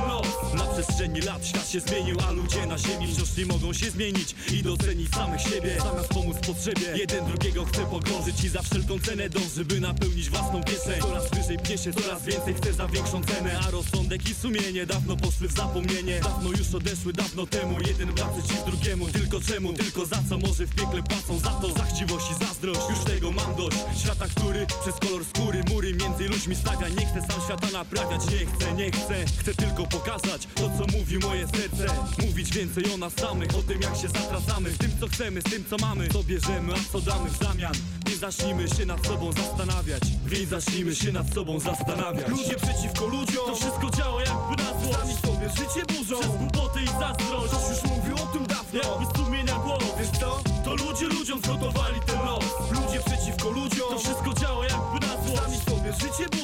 przestrzeni lat świat się zmienił, a ludzie na ziemi wciąż nie mogą się zmienić i docenić samych siebie Zamiast pomóc potrzebie, jeden drugiego chce pogrążyć i za wszelką cenę dąży, by napełnić własną kieszeń. Coraz wyżej pnie się, coraz więcej chce za większą cenę A rozsądek i sumienie dawno poszły w zapomnienie. Dawno już odeszły, dawno temu, jeden brat przeciw drugiemu Tylko czemu, tylko za co? Może w piekle płacą za to Za chciwość i zazdrość, już tego mam dość Świata, który przez kolor skóry mury między ludźmi stawia. Nie chcę sam świata naprawiać, nie chcę, nie chcę. Chcę tylko pokazać to, co mówi moje serce. Mówić więcej o nas samych, o tym jak się zatracamy. Z tym, co chcemy, z tym, co mamy Co bierzemy, a co damy w zamian. Nie zacznijmy się nad sobą zastanawiać. Więc zacznijmy się nad sobą zastanawiać. Ludzie przeciwko ludziom. To wszystko działa jakby na Sami złość sobie życie burzą. Przez głupoty i zazdrość. Ktoś już mówił o tym dawno. Jakby sumienia głos Wiesz co? To ludzie ludziom zgotowali ten los. Ludzie przeciwko ludziom. To wszystko działa jakby na Sami złość sobie życie burzą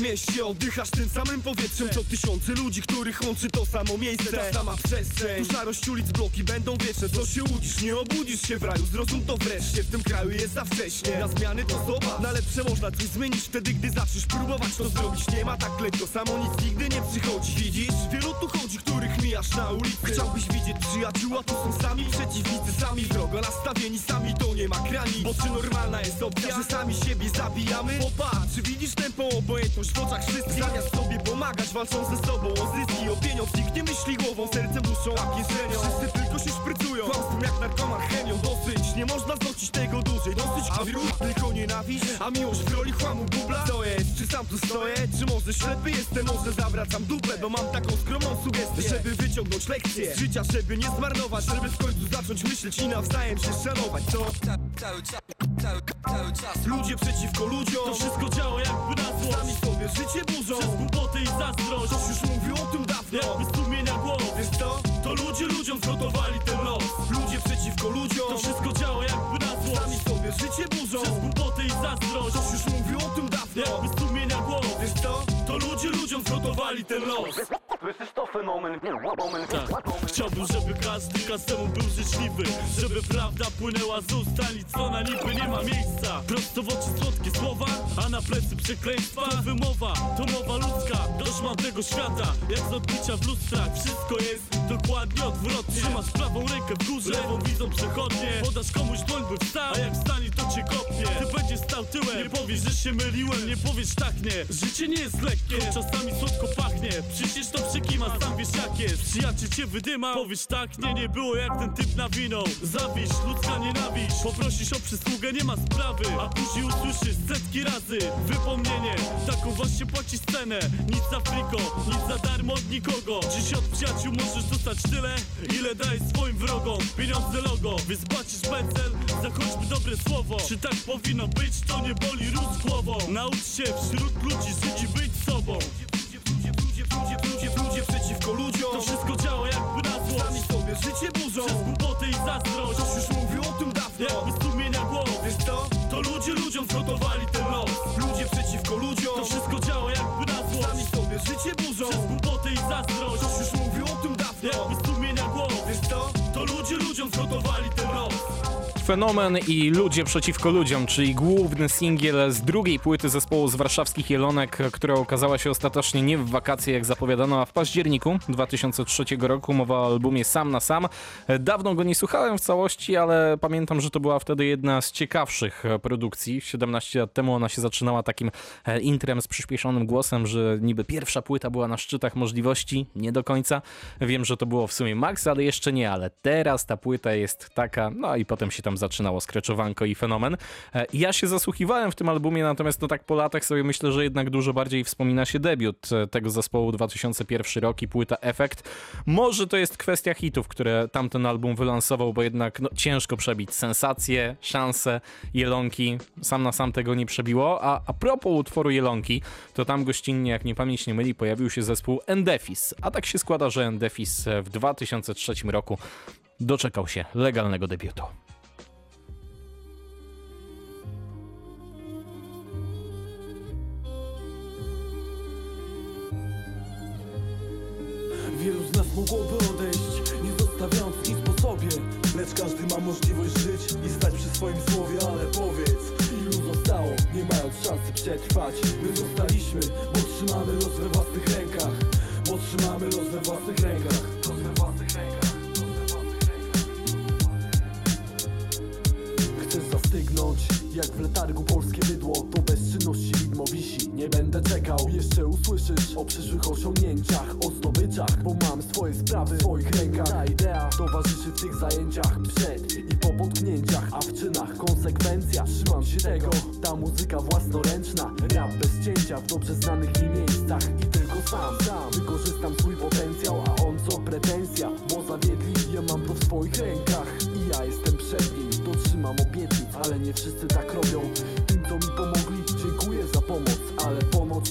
mieście, oddychasz tym samym powietrzem Co tysiące ludzi, których łączy to samo miejsce. Ta sama przestrzeń. Tu szarość ulic, bloki będą wieczne. Co się łudzisz, nie obudzisz się w raju. Zrozum to wreszcie, w tym kraju jest za wcześnie. Na zmiany to zobacz, na lepsze można coś zmienić Wtedy, gdy zaczniesz próbować to zrobić. Nie ma tak lekko, samo nic nigdy nie przychodzi. Widzisz? Wielu tu chodzi, których mijasz na ulicy. Chciałbyś widzieć przyjaciół, a tu są sami przeciwnicy. Sami wrogo nastawieni, sami to nie ma granic Bo czy normalna jest opcja, że sami siebie zabijamy? Popatrz, czy widzisz tępą obojętność w oczach wszystkich Zamiast sobie pomagać, walczą ze sobą o zyski, o pieniądz. Nikt nie myśli głową, sercem, duszą, a kieszenią Wszyscy tylko się szprycują, kłamstwem jak narkoman chemią Dosyć, nie można znosić tego dłużej Dosyć, a wróg, tylko nienawiść A miłość w roli chłamu bubla. Co jest, czy sam tu stoję, czy może ślepy jestem? Może zawracam dupę, bo mam taką skromną sugestię Żeby wyciągnąć lekcje z życia, żeby nie zmarnować Żeby w końcu zacząć myśleć i nawzajem się szanować, co? Ludzie przeciwko ludziom. To wszystko działa jakby na Sami złość sobie życie burzą. Przez głupoty i zazdrość. Ktoś już mówił o tym dawno. Jakby sumienia głos Wiesz co? To ludzie ludziom zgotowali ten los. Ludzie przeciwko ludziom. To wszystko działa jakby na Sami złość sobie życie burzą. Przez głupoty i zazdrość. Ktoś już mówił o tym dawno. Jakby zgotowali ten los. Tak. Chciałbym, żeby każdy każdemu był życzliwy Żeby prawda płynęła z ust, a nic co na niby nie ma miejsca. Prosto w oczy słodkie słowa, a na plecy przekleństwa. To wymowa, to mowa ludzka Dość mam tego świata, jak z odbicia w lustrach. Wszystko jest dokładnie odwrotnie. Trzymasz prawą rękę w górze, lewą widzą przechodnie. Podasz komuś dłoń by wstał, a jak wstanie to cię kopnie. Ty będziesz stał tyłem, nie powiesz, że się myliłem. Nie powiesz tak nie, życie nie jest lekkie. Czasami słodko pachnie, przecież to przekima, sam wiesz jak jest. Przyjaciel cię wydyma, powiesz tak, nie, nie było jak ten typ nawinął Zawiść, ludzka nienawiść, poprosisz o przysługę, nie ma sprawy. A później usłyszysz setki razy wypomnienie. Taką właśnie płacisz cenę, nic za friko, nic za darmo od nikogo. Dziś od przyjaciół możesz dostać tyle, ile dajesz swoim wrogom? Pieniądze logo, więc płacisz pecel za choćby dobre słowo. Czy tak powinno być, to nie boli ród głową. Naucz się wśród ludzi żyć być sobą ludzie, ludzie, ludzie przeciwko ludziom. To wszystko działa jakby na złość. Sami sobie życie burzą. Przez głupoty i zazdrość. Ktoś już mówił o tym dawno. Jakby sumienia głos. Wiesz co? To ludzie ludziom zgotowali ten los. Ludzie przeciwko ludziom. To wszystko działa jakby na złość. Sami sobie życie burzą. Przez głupoty i zazdrość. Ktoś już mówił o tym dawno. Jakby sumienia głos. Wiesz co? To ludzie ludziom zgotowali ten los Fenomen i Ludzie przeciwko ludziom, czyli główny singiel z drugiej płyty zespołu z warszawskich Jelonek, która okazała się ostatecznie nie w wakacje, jak zapowiadano, a w październiku 2003 roku. Mowa o albumie Sam na Sam. Dawno go nie słuchałem w całości, ale pamiętam, że to była wtedy jedna z ciekawszych produkcji. 17 lat temu ona się zaczynała takim e, intrem z przyspieszonym głosem, że niby pierwsza płyta była na szczytach możliwości, nie do końca. Wiem, że to było w sumie maks, ale jeszcze nie, ale teraz ta płyta jest taka, no i potem się tam zaczynało skreczowanko i fenomen. E, Ja się zasłuchiwałem w tym albumie, natomiast no tak po latach sobie myślę, że jednak dużo bardziej wspomina się debiut e, tego zespołu 2001 rok i płyta Efekt. Może to jest kwestia hitów, które tamten album wylansował, bo jednak no, ciężko przebić sensacje, szanse, Jelonki. Sam na sam tego nie przebiło. A a propos utworu Jelonki, to tam gościnnie, jak nie pamięć nie myli, pojawił się zespół Endefis. A tak się składa, że Endefis w 2003 roku doczekał się legalnego debiutu. Mogłoby odejść, nie zostawiając nic po sobie Lecz każdy ma możliwość żyć i stać przy swoim słowie Ale powiedz, ilu zostało, nie mając szansy przetrwać My zostaliśmy, bo trzymamy los we własnych rękach Bo trzymamy los we własnych rękach Chcesz zastygnąć, jak w letargu nie będę czekał. Jeszcze usłyszysz o przyszłych osiągnięciach O zdobyczach, bo mam swoje sprawy w swoich rękach. Ta idea towarzyszy w tych zajęciach Przed i po potknięciach, a w czynach konsekwencja. Trzymam się tego, ta muzyka własnoręczna. Rap bez cięcia w dobrze znanych mi miejscach I tylko sam, sam wykorzystam swój potencjał A on co pretensja, bo zawiedli Ja mam to w swoich rękach i ja jestem przed nim. Dotrzymam obietnic, ale nie wszyscy tak robią. Tym co mi pomogli, dziękuję za pomoc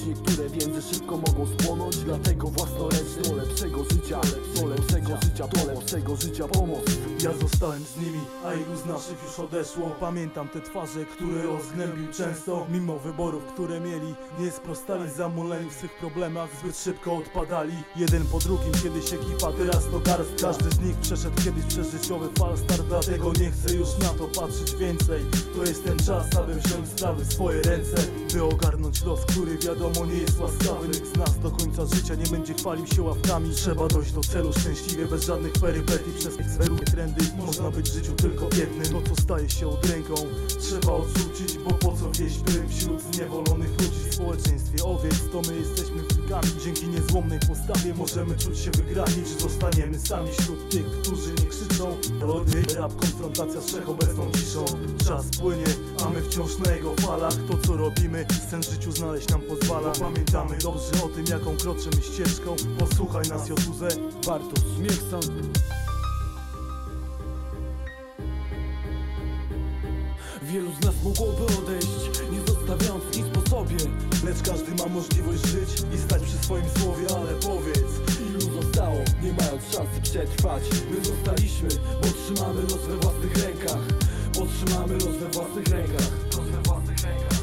Ale ponoć szybko mogą spłonąć Dlatego własnoręcznie. Do lepszego życia Do lepszego życia, do lepszego życia pomoc. Ja zostałem z nimi, a ilu z naszych już odeszło. Pamiętam te twarze, które rozgnębił często. Mimo wyborów, które mieli Nie sprostali zamuleni w swych problemach Zbyt szybko odpadali. Jeden po drugim, kiedyś ekipa, teraz to garst Każdy z nich przeszedł kiedyś przez życiowy falstart Dlatego nie chcę już na to patrzeć więcej. To jest ten czas, aby wziąć sprawy w swoje ręce By ogarnąć los, który wiadomo nie jest łaskawy Nikt z nas do końca życia nie będzie chwalił się ławkami. Trzeba dojść do celu szczęśliwie, bez żadnych perypetii. Przez zeruje trendy, można być w życiu tylko biednym To co staje się od ręką, trzeba odrzucić Bo po co wieść prym wśród zniewolonych ludzi W społeczeństwie owiec, to my jesteśmy Dzięki niezłomnej postawie możemy czuć się wygrani Czy zostaniemy sami wśród tych, którzy nie krzyczą. Melody, rap, konfrontacja z wszechobecną ciszą. Czas płynie, a my wciąż na jego falach. To co robimy, sen w życiu znaleźć nam pozwala. Pamiętamy dobrze o tym, jaką kroczymy ścieżką. Posłuchaj nas Jotuze, Bartosz Miechson Wielu z nas mogłoby odejść, nie zostawiając nic sobie. Lecz każdy ma możliwość żyć i stać przy swoim słowie Ale powiedz, ilu zostało, nie mając szansy przetrwać? My zostaliśmy, bo trzymamy los we własnych rękach. Bo trzymamy los we własnych rękach. Los we własnych rękach,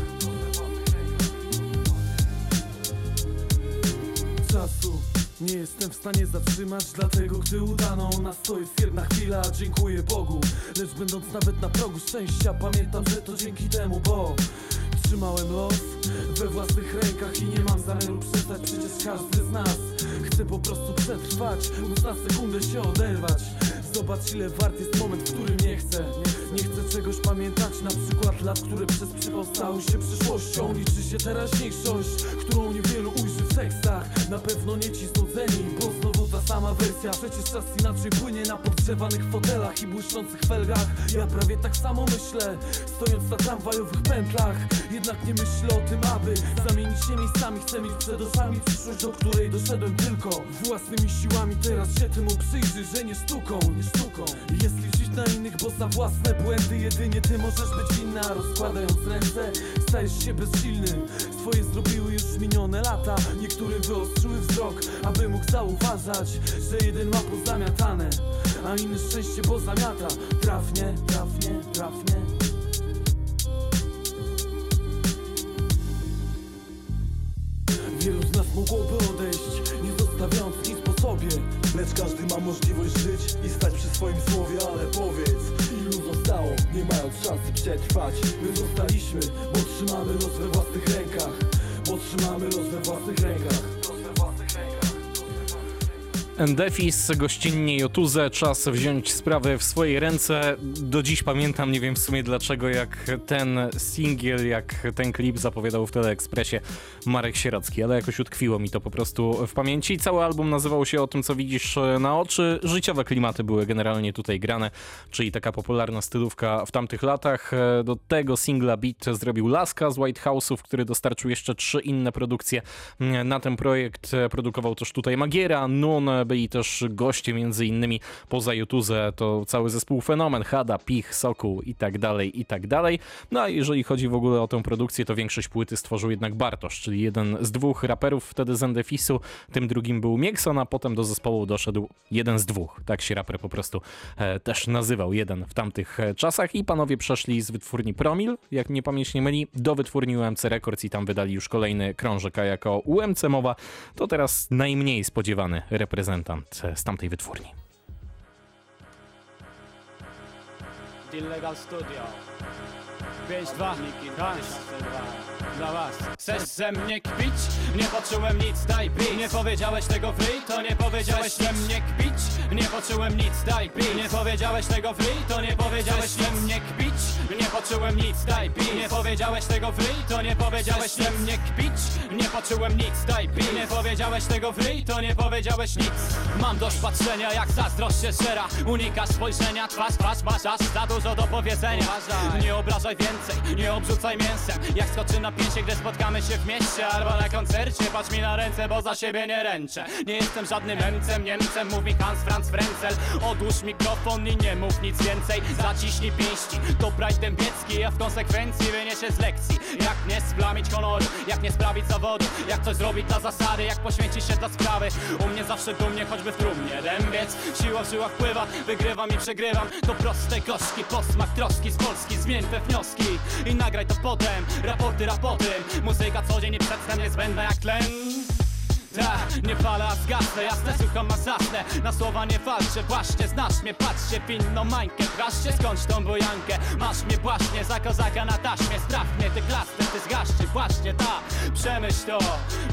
Czasu nie jestem w stanie zatrzymać, dlatego gdy udaną nas to jest jedna chwila Dziękuję Bogu, lecz będąc nawet na progu szczęścia Pamiętam, że to dzięki temu, bo Trzymałem los we własnych rękach i nie mam zamiaru przestać Przecież każdy z nas chce po prostu przetrwać Móc na sekundę się oderwać. Zobacz ile wart jest moment, w którym nie chcę Nie chcę czegoś pamiętać, na przykład lat, które przez przypał stały się przyszłością. Liczy się teraźniejszość, którą niewielu ujrzy tekstach Na pewno nie ci znudzeni, bo znowu ta sama wersja. Przecież czas inaczej płynie na podgrzewanych fotelach i błyszczących felgach. Ja prawie tak samo myślę, stojąc na tramwajowych pętlach. Jednak nie myślę o tym, aby zamienić się miejscami. Chcę mieć przed oczami przyszłość, do której doszedłem tylko. Własnymi siłami teraz się temu przyjrzy, że nie sztuką, nie sztuką. Liczyć na innych, bo za własne błędy Jedynie ty możesz być winna, rozkładając ręce Stajesz się bezsilny, swoje zrobiły już minione lata. Niektórym wyostrzyły wzrok, aby mógł zauważać Że jeden ma pozamiatane, a inny szczęście pozamiata. Trafnie, trafnie, trafnie. Wielu z nas mogłoby odejść, nie zostawiając nic sobie. Lecz każdy ma możliwość żyć i stać przy swoim słowie Ale powiedz, ilu zostało, nie mając szansy przetrwać? My zostaliśmy, bo trzymamy los we własnych rękach. Bo trzymamy los we własnych rękach Endefis, gościnnie Jotuze, czas wziąć sprawę w swoje ręce. Do dziś pamiętam, nie wiem w sumie dlaczego, jak ten singiel, jak ten klip zapowiadał w Teleekspresie Marek Sieracki, ale jakoś utkwiło mi to po prostu w pamięci. Cały album nazywał się O tym, co widzisz na oczy. Życiowe klimaty były generalnie tutaj grane, czyli taka popularna stylówka w tamtych latach. Do tego singla beat zrobił Laska z White House'ów, który dostarczył jeszcze trzy inne produkcje. Na ten projekt produkował też tutaj Magiera, Nun, byli też goście między innymi poza Jutuze, to cały zespół Fenomen, Hada, Pich, Sokół i tak dalej, i tak dalej. No a jeżeli chodzi w ogóle o tę produkcję, to większość płyty stworzył jednak Bartosz, czyli jeden z dwóch raperów wtedy z Endefisu, tym drugim był Miekson, a potem do zespołu doszedł jeden z dwóch, tak się raper po prostu e, też nazywał, jeden w tamtych e, czasach. I panowie przeszli z wytwórni Promil, jak mnie pamięć nie myli, do wytwórni UMC Records i tam wydali już kolejny krążek, a jako UMC mowa, to teraz najmniej spodziewany reprezentant z tamtej wytwórni. Illegal Studio. 5-2, raz, dla was. Chcesz ze mnie kpić? Nie poczułem nic, daj pić. Nie powiedziałeś tego free, to nie powiedziałeś ze mnie kpić. Nie poczułem nic, daj pić. Nie powiedziałeś tego free, to nie powiedziałeś ze mnie kpić. Nie poczułem nic, daj pić. Nie powiedziałeś tego free, to nie powiedziałeś ze mnie kpić. Nie poczułem nic, daj pić. Nie powiedziałeś tego free, to nie powiedziałeś nic. Mam dość patrzenia jak zazdrość się żera Unikasz spojrzenia, twarz, twarz, masz aż za dużo do powiedzenia. Nie obrażaj więcej, nie obrzucaj mięsem. Jak skoczy na pięcie, gdy spotkamy się w mieście Albo na koncercie, patrz mi na ręce, bo za siebie nie ręczę. Nie jestem żadnym Niemcem, Niemcem, mówi Hans Franz Frenzel. Odłóż mikrofon i nie mów nic więcej. Zaciśnij pięści, to Pride Dębiecki A w konsekwencji wyniesie z lekcji nie splamić honoru, jak nie sprawić zawodu. Jak coś zrobić dla zasady, jak poświęcić się dla sprawy. U mnie zawsze dumnie, choćby w trumnie. Dębiec, siła w żyłach pływa Wygrywam i przegrywam, to proste gorzki Posmak troski z Polski, zmień te wnioski I nagraj to potem, raporty rapotem Muzyka co dzień i przedtem niezbędna jak tlen tak, nie palę, a zgasnę, jasne, słucham, a zasnę. Na słowa nie walczę, właśnie, znasz mnie, patrzcie Winną mańkę, wraszcie, skądś tą bojankę. Masz mnie właśnie, za kozaka na taśmie Strach mnie, ty klasny, ty zgaszczy, właśnie ta. Przemyśl to,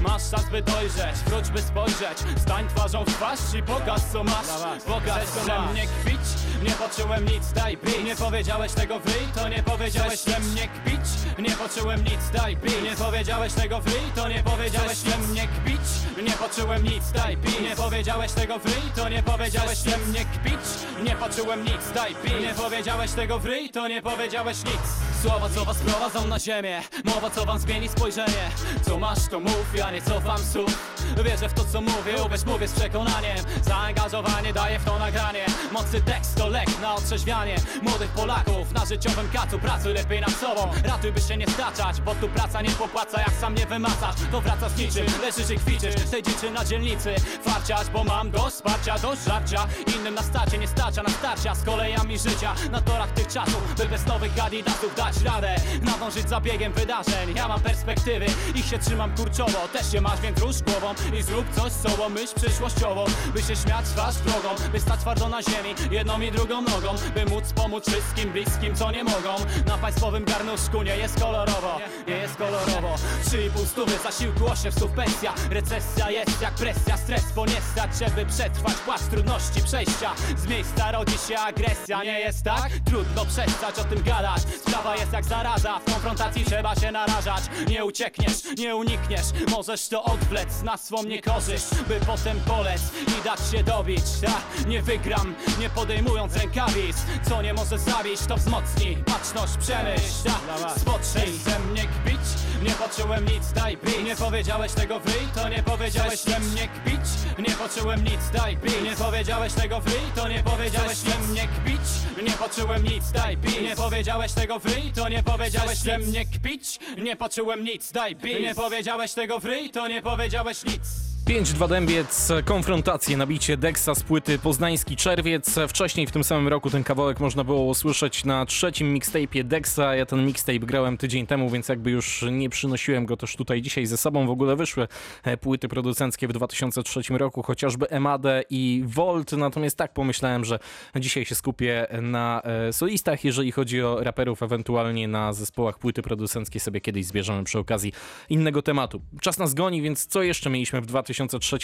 masz czas by dojrzeć Wróć by spojrzeć, stań twarzą w twarz I pokaż co masz, pokaż co masz. mnie kpić, nie poczułem nic, daj pi Nie powiedziałeś tego free, to nie powiedziałeś ze mnie kpić. Nie poczułem nic, daj pi Nie powiedziałeś tego free, to nie powiedziałeś ze mnie kpić nie poczułem nic, daj pi Nie powiedziałeś tego free, to nie powiedziałeś ze mnie kpić. Nie poczułem nic, daj pi Nie powiedziałeś tego free, to nie powiedziałeś nic. Słowa co was prowadzą na ziemię. Mowa co wam zmieni spojrzenie. Co masz to mów, ja nie cofam słów. Wierzę w to co mówię, uwierz mówię z przekonaniem. Zaangażowanie daje w to nagranie. Mocny tekst to lek na otrzeźwianie. Młodych Polaków na życiowym kacu Pracuj lepiej nad sobą, ratuj by się nie staczać Bo tu praca nie popłaca, jak sam nie wymacasz. To wraca z niczym, leżysz i kwiczysz Tej dziczy na dzielnicy. Farciarz, bo mam do wsparcia, do żarcia. Innym na starcie nie starcza na starcia Z kolejami życia, na torach tych czasów By bez nowych adidasów dać radę. Nadążyć za biegiem wydarzeń. Ja mam perspektywy, ich się trzymam kurczowo. Też się masz, więc rusz głową I zrób coś z sobą, myśl przyszłościowo By się śmiać twarz drogą. By stać twardo na ziemi, jedną i drugą nogą. By móc pomóc wszystkim bliskim, co nie mogą. Na państwowym garnuszku nie jest kolorowo Nie jest kolorowo. Trzy i pół stówy zasiłku, osiem stów pensja Recesja jest jak presja, stres, bo nie stać Żeby przetrwać płaszcz trudności przejścia. Z miejsca rodzi się agresja, nie jest tak? Trudno przestać o tym gadać. Sprawa jest jak zaraza, w konfrontacji trzeba się narażać. Nie uciekniesz, nie unikniesz Możesz to odwlec na swą niekorzyść By potem polec i dać się dobić. Ta, nie wygram, nie podejmując rękawic. Co nie może zabić, to wzmocni Baczność, przemyśl, ta, spotrzyj Ze mnie kpić, nie poczułem nic, daj Nie powiedziałeś tego free, to nie powiedziałeś ze mnie kpić? Nie poczułem nic, daj pi. Nie powiedziałeś tego free, to nie powiedziałeś ze mnie kpić. Nie poczułem nic, daj pi. Nie powiedziałeś tego free, to nie powiedziałeś ze mnie kpić. Nie poczułem nic, daj pi. Nie powiedziałeś tego free, to nie powiedziałeś nic 5-2 Dębiec, konfrontacje, nabicie Dexa z płyty Poznański Czerwiec. Wcześniej w tym samym roku ten kawałek można było usłyszeć na trzecim mixtape'ie Dexa. Ja ten mixtape grałem tydzień temu, więc jakby już nie przynosiłem go też tutaj dzisiaj ze sobą. W ogóle wyszły e, płyty producenckie w 2003 roku, chociażby Emade i Volt. Natomiast tak pomyślałem, że dzisiaj się skupię na e, solistach, jeżeli chodzi o raperów, ewentualnie na zespołach płyty producenckie sobie kiedyś zbierzemy przy okazji innego tematu. Czas nas goni, więc co jeszcze mieliśmy w 2003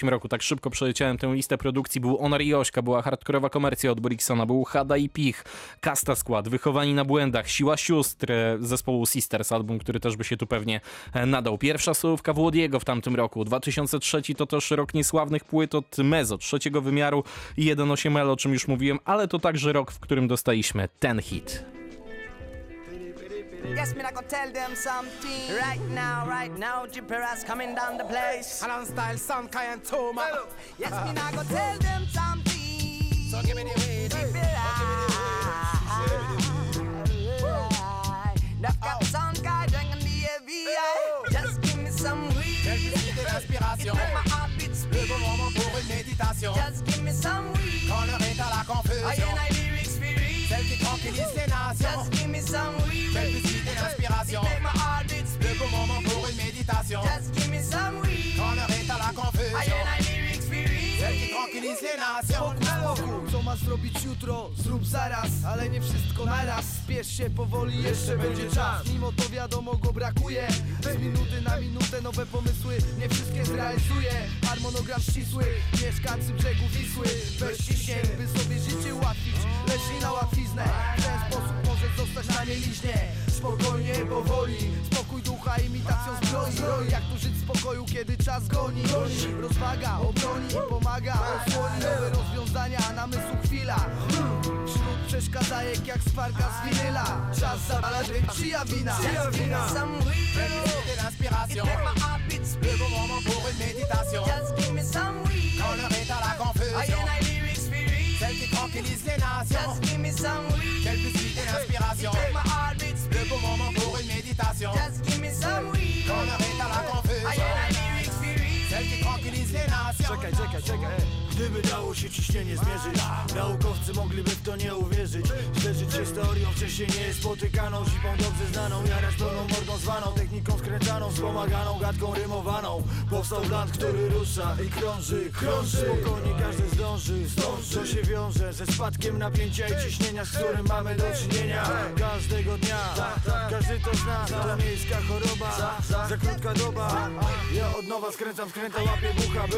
roku? Tak szybko przeleciałem tę listę produkcji. Był Honor i Ośka, była hardkorowa komercja od Brixona, był Hada i Pich, Kasta Skład, Wychowani na błędach, Siła sióstr e, zespołu Sisters, album, który też by się tu pewnie e, nadał. Pierwsza solówka Włodiego w tamtym roku. 2003 to też rok niesławnych płyt od Mezo, trzeciego wymiaru i 1.8L, o czym już mówiłem, ale to także rok, w którym dostaliśmy ten hit. Yes, me I gonna tell them something. Right now, right now, Jipperas coming down the place. Alan style, Sam Kai and Toma. Yes, me I gonna tell them something. So give me the weed. They've got sound guy drinking the AVI. Just give me some weed. Quelques d'inspiration. Make my heart beat Le speed. bon moment pour une méditation. Just give me some weed. Quand l'heure est à la I confusion. and I lyrics spirit. Celle qui tranquillise les nations. Just give me some weed. Beat Le bon moment pour une méditation. Just give me some weed. Quand l'heure est à la confusion. Celle qui tranquillise les nations. spokój, co masz zrobić jutro, zrób zaraz Ale nie wszystko naraz, spiesz się powoli, jeszcze będzie czas. Mimo to wiadomo go brakuje. Z minuty na minutę nowe pomysły. Nie wszystkie zrealizuję. Harmonogram ścisły, mieszkańcy brzegu Wisły. Bez ciśnień, by sobie życie ułatwić. Leśni na łatwiznę. W ten sposób zostać na mieliźnie Spokojnie, powoli Spokój ducha imitacją zbroi Roi, jak tu żyć w spokoju, kiedy czas goni Rozwaga, obroni, pomaga Osłoni nowe rozwiązania, namysłu chwila Wśród przeszkadzajek jak sparka z winyla Czas zabrać, czyja wina? My heart beat Le bon moment pour une méditation. Just give me some weed. Quand l'heure est à la I confusion. and I lyrics spirit. Celle qui tranquillise les nations. Just 界世界世 Gdyby dało się ciśnienie zmierzyć Naukowcy mogliby w to nie uwierzyć. Zderzyć się z teorią wcześniej nie spotykaną Zipą dobrze znaną, jarać pełną mordą zwaną Techniką skręcaną, wspomaganą, gadką rymowaną. Powstał bland, który rusza i krąży, krąży. Spokojnie każdy zdąży, zdąży. To się wiąże ze spadkiem napięcia i ciśnienia Z którym mamy do czynienia. Każdego dnia, każdy to zna To miejska choroba, za krótka doba. Ja od nowa skręcam, skręta łapię bucha By,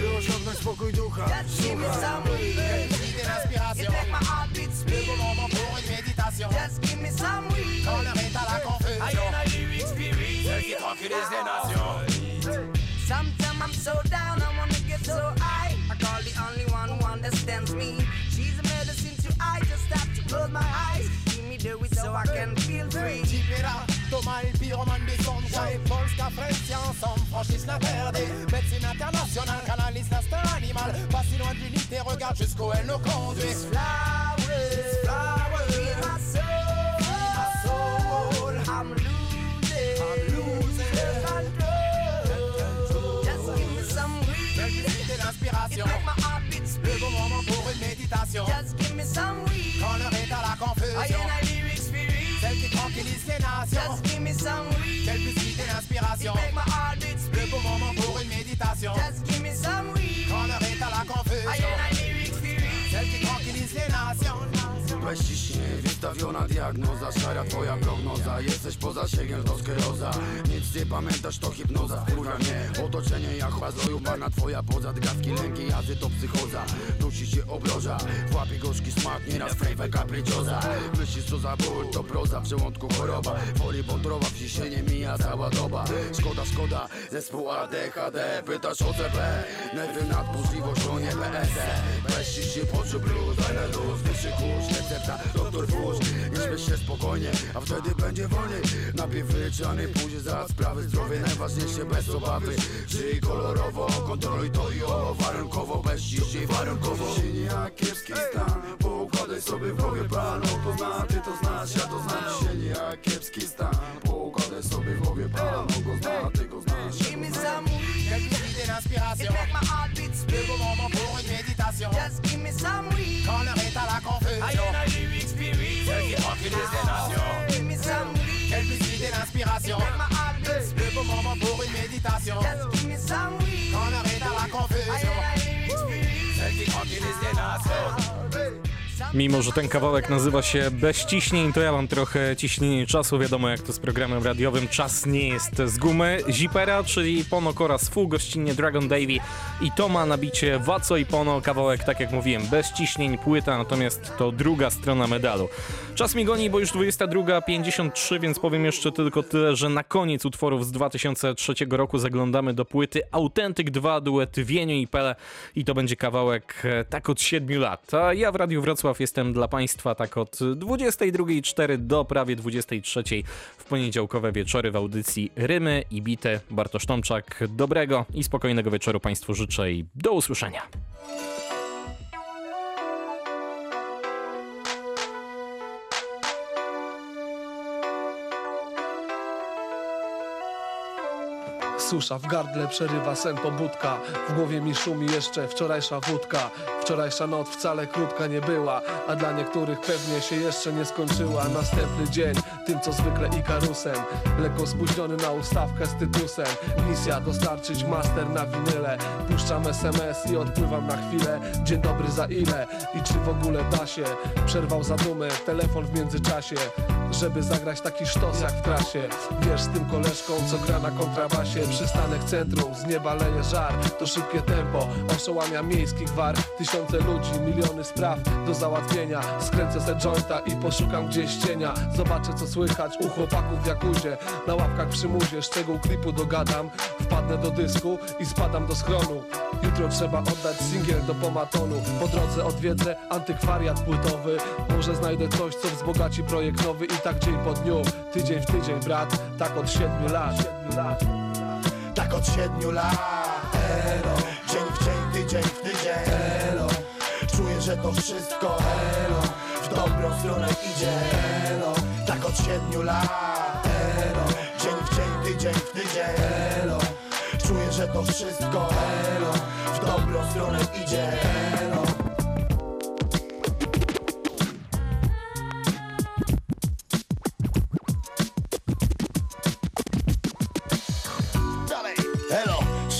by osiągnąć spokój ducha Just give me some weed. Make my heart beat Le speed. bon moment pour méditation. Just give me some weed. Quand l'heure est à la confusion. I lyrics spirit. Celle qui. Sometimes I'm so down, I wanna get so high. I call the only one who understands me. She's a medicine to I just have to close my eyes. Give me the it so I can feel free. Tipera, Thomas le pyromane des sondes Polska, French ensemble franchissent l'interdit Médecine internationale canalise l'instinct animal Pas si loin de l'unité, regarde jusqu'où elle nous conduit. I'm losing, I'm losing control. Just give me some weed. D'inspiration Make my heart Le bon moment pour une méditation Just give me some weed. Quand l'heure est à la I confusion and I lyrics spirit. Celle qui tranquillise les nations Just give me some weed. Quelques idées d'inspiration Make my heart beat Le speed. bon moment pour une méditation Just give me some weed. Quand l'heure est à la I confusion and I lyrics spirit. Celle qui tranquillise les nations Bez ciśnienie wystawiona diagnoza Szara twoja prognoza. Jesteś poza sięgiem to skleroza. Nic nie pamiętasz to hipnoza. Kurwa mnie Otoczenie jak chłazoju Pana. Twoja poza Drgawki, lęki, jazy to psychoza. Dusi cię obroża. Łapie gorzki smak Nieraz flavor capricciosa Myślisz co za ból to proza. W żołądku choroba. Woli wątrowa W ciśnienie mija cała doba. Szkoda, szkoda Zespół ADHD Pytasz o CB Nerwy nadburzliwością nie PSD Weź ciśnie poczuł blues Daj luz. Wyższy kurz Recepta doktor wóz Śmiesz się spokojnie A wtedy będzie wolniej. Najpierw wyleczany Później za sprawy zdrowie Najważniejsze bez obawy. Żyj kolorowo Kontroluj to i owo Warunkowo bez ciśnień Warunkowo. Jak kiepski stan Poukładaj sobie w głowie plan. On to ty to znasz Ja to znam jak kiepski stan Poukładaj sobie w głowie plan. On ty ministre des Nations. Mes l'inspiration. Le bon moment pour une méditation. Quand On arrête à la confusion. Celle qui tranquillise des nations. Mimo, że ten kawałek nazywa się Bez ciśnień, to ja mam trochę ciśnienie czasu. Wiadomo, jak to z programem radiowym. Czas nie jest z gumy. Zipera, czyli Pono Coraz Fu, gościnnie Dragon Davy i Toma na bicie Waco i Pono. Kawałek, tak jak mówiłem, bez ciśnień, płyta, natomiast to druga strona medalu. Czas mi goni, bo już 22.53, więc powiem jeszcze tylko tyle, że na koniec utworów z 2003 roku zaglądamy do płyty Autentyk 2, duet Wieniu i Pele i to będzie kawałek e, tak od 7 lat. A ja w Radiu Wrocław jestem dla Państwa tak od 22.04 do prawie 23.00 w poniedziałkowe wieczory w audycji Rymy i Bite. Bartosz Tomczak, dobrego i spokojnego wieczoru Państwu życzę i do usłyszenia. Susza w gardle przerywa sen pobudka. W głowie mi szumi jeszcze wczorajsza wódka. Wczorajsza noc wcale krótka nie była A dla niektórych pewnie się jeszcze nie skończyła. Następny dzień, tym co zwykle Ikarusem Lekko spóźniony na ustawkę z tytusem. Misja dostarczyć master na winyle. Puszczam SMS i odpływam na chwilę. Dzień dobry za ile i czy w ogóle da się? Przerwał zadumę, telefon w międzyczasie. Żeby zagrać taki sztos jak w trasie. Wiesz z tym koleżką co gra na kontrabasie Przystanek centrum, z nieba leje żar To szybkie tempo, oszołamia miejskich war. Tysiące ludzi, miliony spraw do załatwienia. Skręcę se jointa i poszukam gdzieś cienia. Zobaczę co słychać u chłopaków w jakuzie Na ławkach przy muzie, szczegół klipu dogadam. Wpadnę do dysku i spadam do schronu. Jutro trzeba oddać singiel do pomatonu. Po drodze odwiedzę antykwariat płytowy. Może znajdę coś co wzbogaci projekt nowy I tak dzień po dniu, tydzień w tydzień brat Tak od siedmiu lat. Tak od siedmiu lat Elo. Dzień w dzień, tydzień w tydzień Elo. Czuję, że to wszystko Elo. W dobrą stronę idzie Elo. Tak od siedmiu lat Elo. Dzień w dzień, tydzień w tydzień Elo. Czuję, że to wszystko Elo. W dobrą stronę idzie Elo.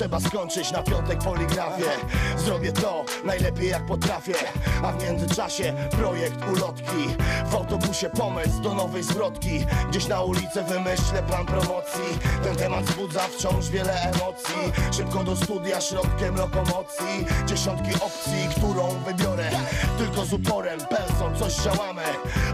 Trzeba skończyć na piątek poligrafię Zrobię to najlepiej jak potrafię A w międzyczasie projekt ulotki. W autobusie pomysł do nowej zwrotki. Gdzieś na ulicę wymyślę plan promocji. Ten temat wzbudza wciąż wiele emocji. Szybko do studia środkiem lokomocji. Dziesiątki opcji, którą wybiorę. Tylko z uporem, pensą coś działamy.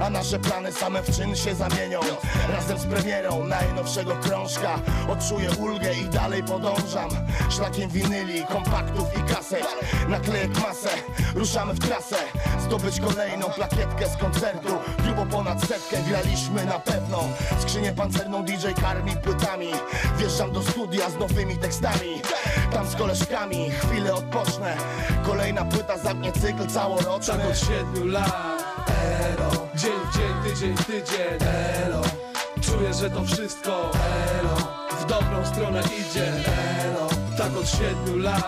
A nasze plany same w czyn się zamienią. Razem z premierą najnowszego krążka. Odczuję ulgę i dalej podążam Szlakiem winyli, kompaktów i kaset. Naklejek masę, ruszamy w trasę. Zdobyć kolejną plakietkę z koncertu. Grubo ponad setkę graliśmy na pewno. Skrzynię pancerną DJ karmi płytami. Wjeżdżam do studia z nowymi tekstami. Tam z koleżkami chwilę odpocznę. Kolejna płyta zamknie cykl całoroczny. Tak od siedmiu lat Elo. Dzień dzień, tydzień tydzień Elo. Czuję, że to wszystko Elo. W dobrą stronę idzie Elo Tak od siedmiu lat.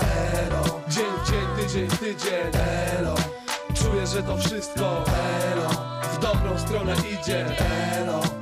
Elo Dzień w dzień, tydzień w tydzień. Elo Czuję, że to wszystko Elo. W dobrą stronę idzie. Elo